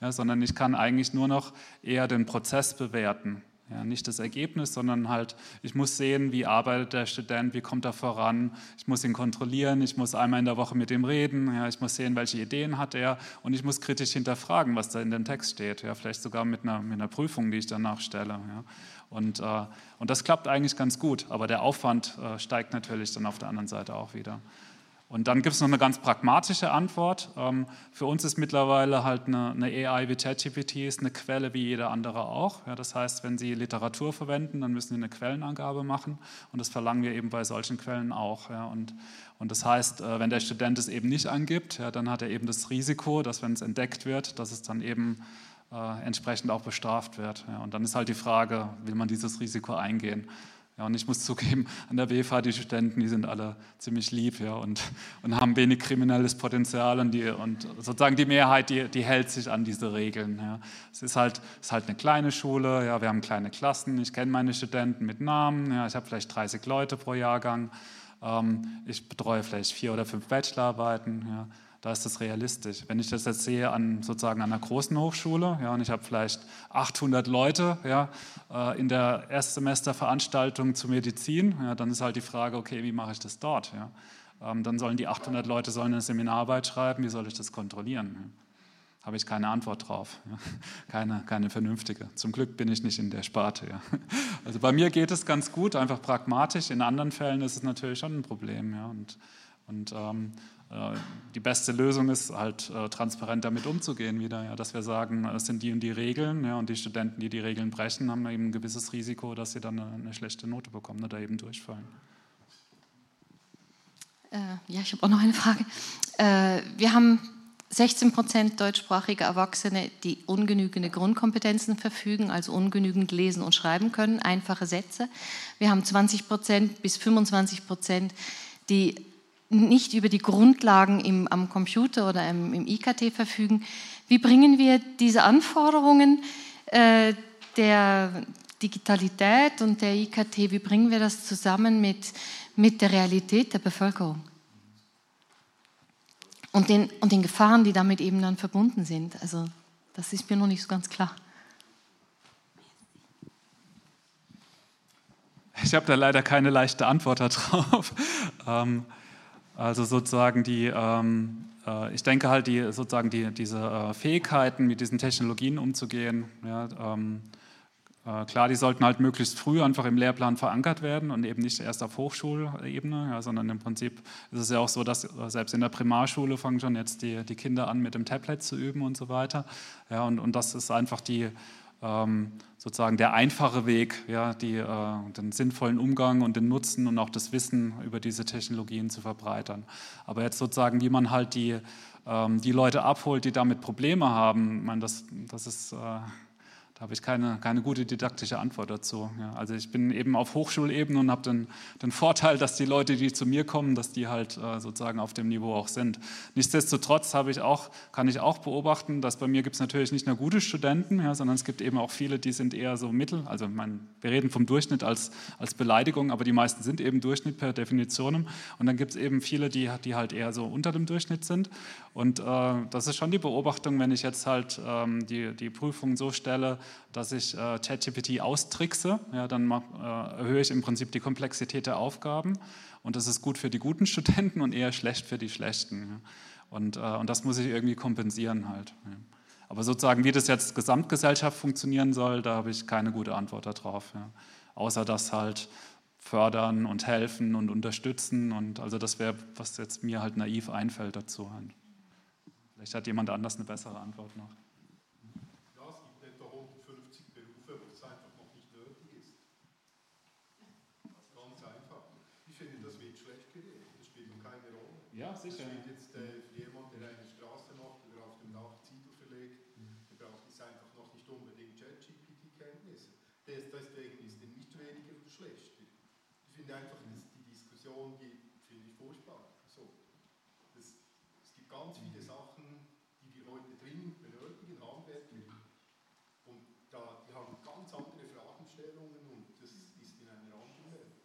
ja, sondern ich kann eigentlich nur noch eher den Prozess bewerten. Ja, nicht das Ergebnis, sondern halt, ich muss sehen, wie arbeitet der Student, wie kommt er voran. Ich muss ihn kontrollieren, ich muss einmal in der Woche mit ihm reden, ja, ich muss sehen, welche Ideen hat er und ich muss kritisch hinterfragen, was da in dem Text steht. Ja, vielleicht sogar mit einer, mit einer Prüfung, die ich danach stelle. Ja. Und, äh, und das klappt eigentlich ganz gut, aber der Aufwand äh, steigt natürlich dann auf der anderen Seite auch wieder. Und dann gibt es noch eine ganz pragmatische Antwort. Ähm, für uns ist mittlerweile halt eine, eine AI wie ChatGPT ist eine Quelle wie jeder andere auch. Ja, das heißt, wenn Sie Literatur verwenden, dann müssen Sie eine Quellenangabe machen und das verlangen wir eben bei solchen Quellen auch. Ja, und, und das heißt, äh, wenn der Student es eben nicht angibt, ja, dann hat er eben das Risiko, dass wenn es entdeckt wird, dass es dann eben äh, entsprechend auch bestraft wird. Und dann ist halt die Frage, will man dieses Risiko eingehen? Ja, und ich muss zugeben, an der BFH, die Studenten, die sind alle ziemlich lieb ja, und, und haben wenig kriminelles Potenzial und, die, und sozusagen die Mehrheit, die, die hält sich an diese Regeln. Ja. Es ist halt, ist halt eine kleine Schule, ja, wir haben kleine Klassen, ich kenne meine Studenten mit Namen, ja, ich habe vielleicht 30 Leute pro Jahrgang, ähm, ich betreue vielleicht vier oder fünf Bachelorarbeiten. Ja da ist das realistisch. Wenn ich das jetzt sehe an sozusagen einer großen Hochschule, ja, und ich habe vielleicht 800 Leute ja, äh, in der Erstsemesterveranstaltung zu Medizin, ja, dann ist halt die Frage, okay, wie mache ich das dort? Ja? Ähm, dann sollen die 800 Leute sollen eine Seminararbeit schreiben, wie soll ich das kontrollieren? Habe ich keine Antwort drauf, *laughs* keine, keine vernünftige. Zum Glück bin ich nicht in der Sparte. *laughs* Also bei mir geht es ganz gut, einfach pragmatisch. In anderen Fällen ist es natürlich schon ein Problem. Und, und ähm, äh, die beste Lösung ist halt äh, transparent damit umzugehen wieder, ja, dass wir sagen, es sind die und die Regeln ja, und die Studenten, die die Regeln brechen, haben eben ein gewisses Risiko, dass sie dann eine, schlechte Note bekommen oder eben durchfallen. Äh, ja, ich habe auch noch eine Frage. Äh, wir haben 16 Prozent deutschsprachige Erwachsene, die ungenügende Grundkompetenzen verfügen, also ungenügend lesen und schreiben können, einfache Sätze. Wir haben 20 Prozent bis 25 Prozent, die nicht über die Grundlagen im, am Computer oder im, im, IKT verfügen. Wie bringen wir diese Anforderungen äh, der Digitalität und der IKT, wie bringen wir das zusammen mit, mit der Realität der Bevölkerung? Und den, und den Gefahren, die damit eben dann verbunden sind. Also das ist mir noch nicht so ganz klar. Ich habe da leider keine leichte Antwort *laughs* darauf. ähm, also sozusagen die, ähm, äh, ich denke halt, die, sozusagen die, diese äh, Fähigkeiten, mit diesen Technologien umzugehen, ja, ähm, äh, klar, die sollten halt möglichst früh einfach im Lehrplan verankert werden und eben nicht erst auf Hochschulebene, ja, sondern im Prinzip ist es ja auch so, dass äh, selbst in der Primarschule fangen schon jetzt die, die Kinder an, mit dem Tablet zu üben und so weiter. Ja, und, und das ist einfach die, ähm, sozusagen der einfache Weg, ja, die, äh, den sinnvollen Umgang und den Nutzen und auch das Wissen über diese Technologien zu verbreitern. Aber jetzt sozusagen, wie man halt die, ähm, die Leute abholt, die damit Probleme haben, ich meine, das, das ist... Äh, da habe ich keine, keine gute didaktische Antwort dazu. Ja, also ich bin eben auf Hochschulebene und habe den, den Vorteil, dass die Leute, die zu mir kommen, dass die halt äh, sozusagen auf dem Niveau auch sind. Nichtsdestotrotz habe ich auch, kann ich auch beobachten, dass bei mir gibt es natürlich nicht nur gute Studenten, ja, sondern es gibt eben auch viele, die sind eher so mittel. Also mein, wir reden vom Durchschnitt als, als Beleidigung, aber die meisten sind eben Durchschnitt per Definition. Und dann gibt es eben viele, die, die halt eher so unter dem Durchschnitt sind. Und äh, das ist schon die Beobachtung, wenn ich jetzt halt ähm, die, die Prüfung so stelle, dass ich äh, ChatGPT austrickse, ja, dann mach, äh, erhöhe ich im Prinzip die Komplexität der Aufgaben und das ist gut für die guten *laughs* Studenten und eher schlecht für die schlechten. Ja. Und, äh, und das muss ich irgendwie kompensieren halt. Ja. Aber sozusagen, wie das jetzt Gesamtgesellschaft funktionieren soll, da habe ich keine gute Antwort darauf. Ja. Außer dass halt fördern und helfen und unterstützen und also das wäre, was jetzt mir halt naiv einfällt dazu. Vielleicht hat jemand anders eine bessere Antwort noch. Ja, sicher. Das steht jetzt äh, für jemanden, der eine Straße macht oder auf dem Dach Ziegel verlegt, mhm. der braucht jetzt einfach noch nicht unbedingt ChatGPT-Kenntnisse. Deswegen ist er nicht weniger oder schlechter. Ich finde einfach, dass die Diskussion, die finde ich furchtbar. So, das, es gibt ganz viele Sachen, die wir heute dringend benötigen, handwerklich. Und da, die haben ganz andere Fragestellungen und das ist in einer anderen Welt.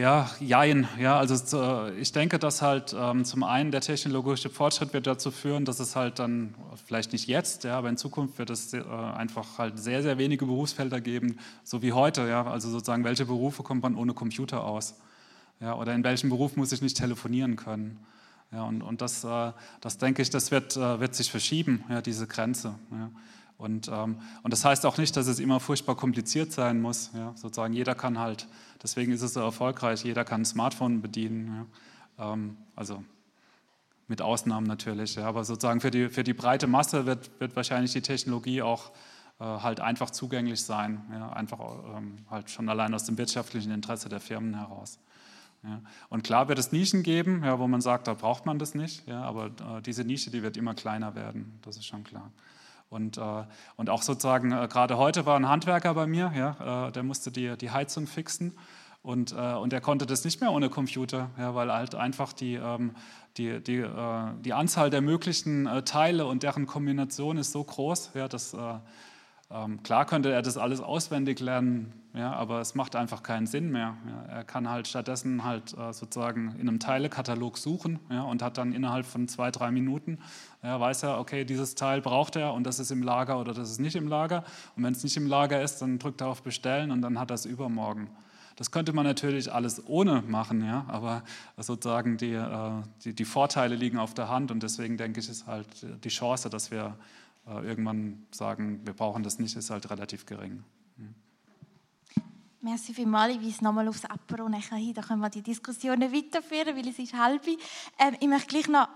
Ja, jein. Ja, also äh, ich denke, dass halt ähm, zum einen der technologische Fortschritt wird dazu führen, dass es halt dann, vielleicht nicht jetzt, ja, aber in Zukunft wird es äh, einfach halt sehr, sehr wenige Berufsfelder geben, so wie heute. Ja, also sozusagen, welche Berufe kommt man ohne Computer aus? Ja, oder in welchem Beruf muss ich nicht telefonieren können? Ja, und, und das, äh, das denke ich, das wird, wird sich verschieben, ja, diese Grenze. Ja. Und, ähm, und das heißt auch nicht, dass es immer furchtbar kompliziert sein muss. Ja? Sozusagen jeder kann halt, deswegen ist es so erfolgreich, jeder kann ein Smartphone bedienen. Ja? Ähm, also mit Ausnahmen natürlich. Ja? Aber sozusagen für die, für die breite Masse wird, wird wahrscheinlich die Technologie auch äh, halt einfach zugänglich sein. Ja? Einfach ähm, halt schon allein aus dem wirtschaftlichen Interesse der Firmen heraus. Ja. Und klar wird es Nischen geben, ja, wo man sagt, da braucht man das nicht, ja, aber äh, diese Nische, die wird immer kleiner werden, das ist schon klar. Und, äh, und auch sozusagen, äh, gerade heute war ein Handwerker bei mir, ja, äh, der musste die, die Heizung fixen und, und er konnte das nicht mehr ohne Computer, ja, weil halt einfach die, ähm, die, die, die Anzahl der möglichen Teile und deren Kombination ist so groß, ja, dass ähm, klar könnte er das alles auswendig lernen, ja, aber es macht einfach keinen Sinn mehr. Ja. Er kann halt stattdessen halt sozusagen in einem Teilekatalog suchen ja, und hat dann innerhalb von zwei, drei Minuten, ja, weiß er, okay, dieses Teil braucht er und das ist im Lager oder das ist nicht im Lager. Und wenn es nicht im Lager ist, dann drückt er auf Bestellen und dann hat er es übermorgen. Das könnte man natürlich alles ohne machen, ja, aber sozusagen die, äh, die, die Vorteile liegen auf der Hand und deswegen denke ich, ist halt die Chance, dass wir äh, irgendwann sagen, wir brauchen das nicht, ist halt relativ gering. Mhm. Merci vielmals. Ich weise nochmal aufs Apero nachher hin. Da können wir die Diskussionen weiterführen, weil es ist halb. Ähm, ich möchte gleich noch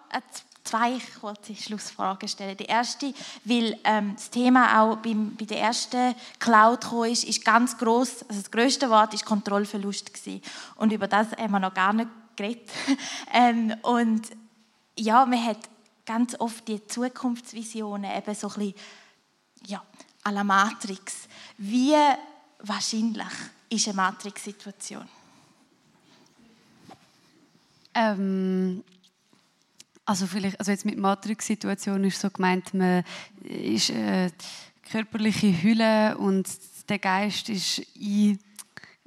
zwei kurze Schlussfragen stellen. Die erste, weil ähm, das Thema auch beim, bei der ersten Cloud ist, ist ganz groß. Also das größte Wort ist Kontrollverlust gewesen. Und über das haben wir noch gar nicht geredet. *laughs* ähm, und ja, man hat ganz oft die Zukunftsvisionen, eben so ein bisschen, ja, à la Matrix. Wie wahrscheinlich ist eine Matrix-Situation? Ähm, also vielleicht, also jetzt mit Matrix-Situation ist so gemeint, man ist äh, körperliche Hülle und der Geist ist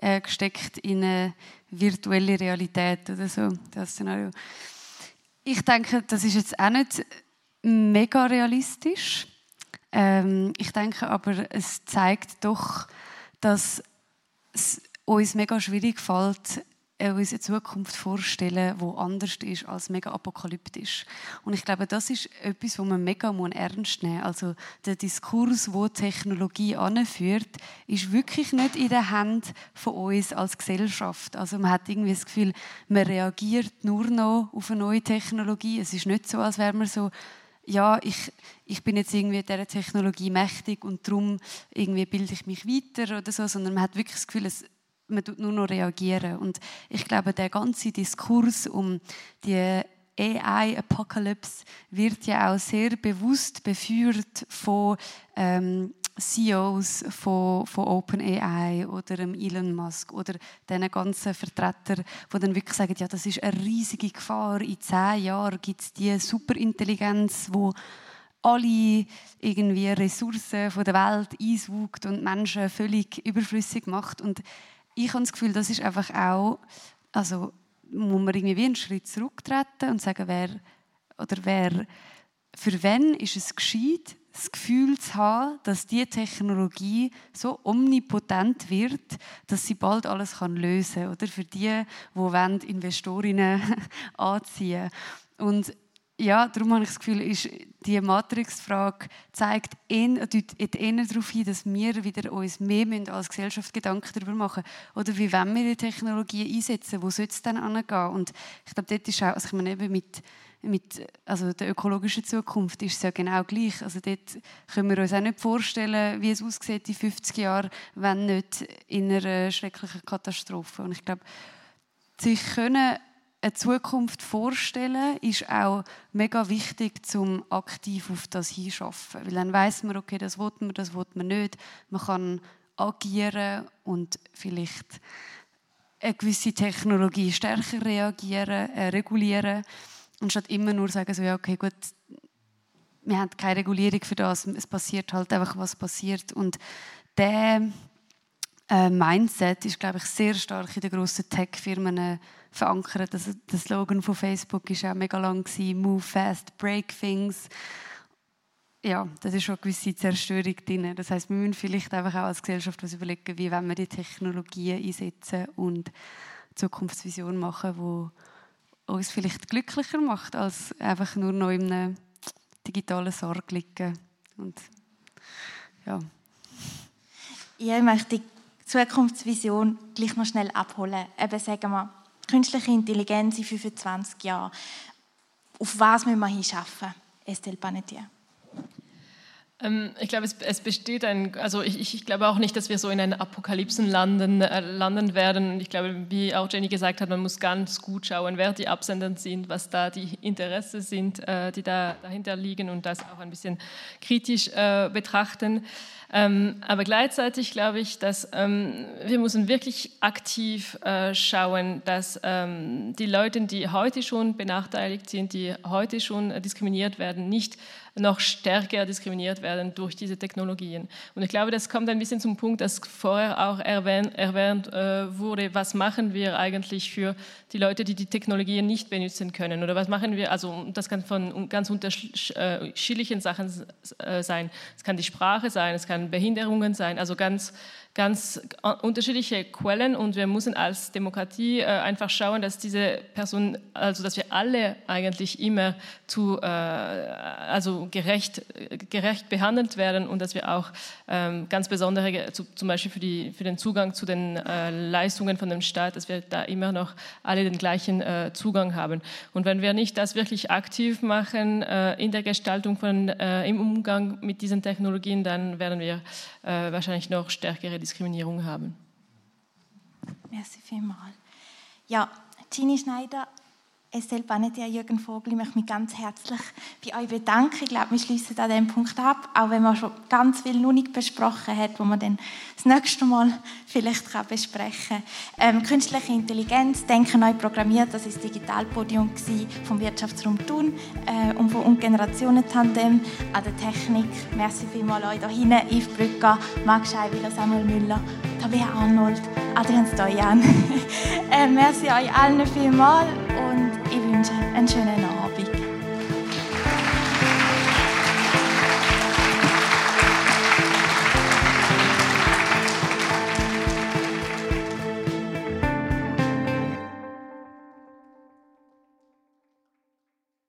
eingesteckt in eine virtuelle Realität oder so, das Szenario. Ich denke, das ist jetzt auch nicht mega realistisch. Ähm, ich denke aber, es zeigt doch, dass es uns mega schwierig fällt, uns eine Zukunft vorstellen, wo anders ist als mega apokalyptisch. Und ich glaube, das ist etwas, wo man mega ernst nehmen muss. Also der Diskurs, wo Technologie anführt, ist wirklich nicht in der Hand von uns als Gesellschaft. Also man hat irgendwie das Gefühl, man reagiert nur noch auf eine neue Technologie. Es ist nicht so, als wäre man so ja, ich, ich bin jetzt irgendwie dieser Technologie mächtig und darum irgendwie bilde ich mich weiter oder so, sondern man hat wirklich das Gefühl, es, man tut nur noch reagieren. Und ich glaube, der ganze Diskurs um die AI-Apocalypse wird ja auch sehr bewusst beführt von ähm, CEOs von, von OpenAI oder Elon Musk oder diesen ganzen Vertretern, die dann wirklich sagen, ja, das ist eine riesige Gefahr. In zehn Jahren gibt es die Superintelligenz, wo alle irgendwie Ressourcen von der Welt einsaugt und Menschen völlig überflüssig macht. Und ich habe das Gefühl, das ist einfach auch, also muss man irgendwie wie einen Schritt zurücktreten und sagen, wer oder wer, für wen ist es gescheit, das Gefühl zu haben, dass die Technologie so omnipotent wird, dass sie bald alles kann lösen kann. Oder für die, die Investorinnen *laughs* anziehen wollen. Und ja, darum habe ich das Gefühl, ist die Matrix-Frage zeigt eher, eher darauf hin, dass wir wieder uns mehr als Gesellschaft Gedanken darüber machen oder wie wollen wir die Technologie einsetzen, wo soll es dann angehen? Und ich glaube, dort ist auch, also ich meine eben mit, mit also der ökologischen Zukunft ist es ja genau gleich. Also dort können wir uns auch nicht vorstellen, wie es aussieht in 50 Jahren, wenn nicht in einer schrecklichen Katastrophe. Und ich glaube, sich können eine Zukunft vorstellen, ist auch mega wichtig, um aktiv auf das hinschaffen. Weil dann weiß man, okay, das will man, das will man nicht. Man kann agieren und vielleicht eine gewisse Technologie stärker reagieren, äh, regulieren, anstatt immer nur sagen, so, ja, okay, gut, wir haben keine Regulierung für das, es passiert halt einfach, was passiert. Und der äh, Mindset ist, glaube ich, sehr stark in den grossen Tech-Firmen verankert. Also der Slogan von Facebook ist auch mega lang gewesen, Move fast, break things. Ja, das ist schon eine gewisse Zerstörung drin. Das heißt, wir müssen vielleicht einfach auch als Gesellschaft was überlegen, wie wir die Technologien einsetzen und Zukunftsvision machen, wo uns vielleicht glücklicher macht, als einfach nur noch in einem digitalen Sorg liegen. Und ja. Ich möchte Zukunftsvision gleich noch schnell abholen. Eben sagen wir, künstliche Intelligenz in 25 Jahren. Auf was müssen wir hinschaffen, Estelle Panetier? Ähm, ich glaube, es, es, besteht ein, also ich, ich, glaube auch nicht, dass wir so in einen Apokalypsen landen, äh, landen werden. Ich glaube, wie auch Jenny gesagt hat, man muss ganz gut schauen, wer die Absender sind, was da die Interessen sind, äh, die da dahinter liegen und das auch ein bisschen kritisch äh, betrachten. Ähm, aber gleichzeitig glaube ich, dass ähm, wir müssen wirklich aktiv schauen, dass die Leute, die heute schon benachteiligt sind, die heute schon diskriminiert werden, nicht noch stärker diskriminiert werden durch diese Technologien. Und ich glaube, das kommt ein bisschen zum Punkt, dass vorher auch erwähnt, erwähnt äh, wurde, was machen wir eigentlich für die Leute, die die Technologien nicht benutzen können? Oder was machen wir, also das kann von ganz unterschiedlichen Sachen äh, sein. Es kann die Sprache sein, es kann Behinderungen sein, also ganz ganz unterschiedliche Quellen und wir müssen als Demokratie äh, einfach schauen, dass diese Person, also dass wir alle eigentlich immer zu, äh, also gerecht, gerecht behandelt werden und dass wir auch ähm, ganz besondere, zu, zum Beispiel für, die, für den Zugang zu den äh, Leistungen von dem Staat, dass wir da immer noch alle den gleichen äh, Zugang haben. Und wenn wir nicht das wirklich aktiv machen äh, in der Gestaltung von, äh, im Umgang mit diesen Technologien, dann werden wir wahrscheinlich noch stärkere Diskriminierung haben. Merci vielmals. Ja, Gini Schneider, Estelle Panetti, Jürgen Vogel, ich möchte mich ganz herzlich bei euch bedanken. Ich glaube, wir schließen an diesem Punkt ab, auch wenn man schon ganz viel noch nicht besprochen hat, wo man dann das nächste Mal vielleicht kann besprechen kann. Ähm, künstliche Intelligenz, Denken neu programmiert, das ist das Digitalpodium vom Wirtschaftsraum Thun äh, und vom Generationen-Tandem an der Technik. Merci vielmals euch da hinten, Yves Brücker, Marc Scheiwiller, Samuel Müller, Tabea Arnold, Adrian Stojan. *laughs* äh, merci euch allen vielmals und ich wünsche einen schönen Abend.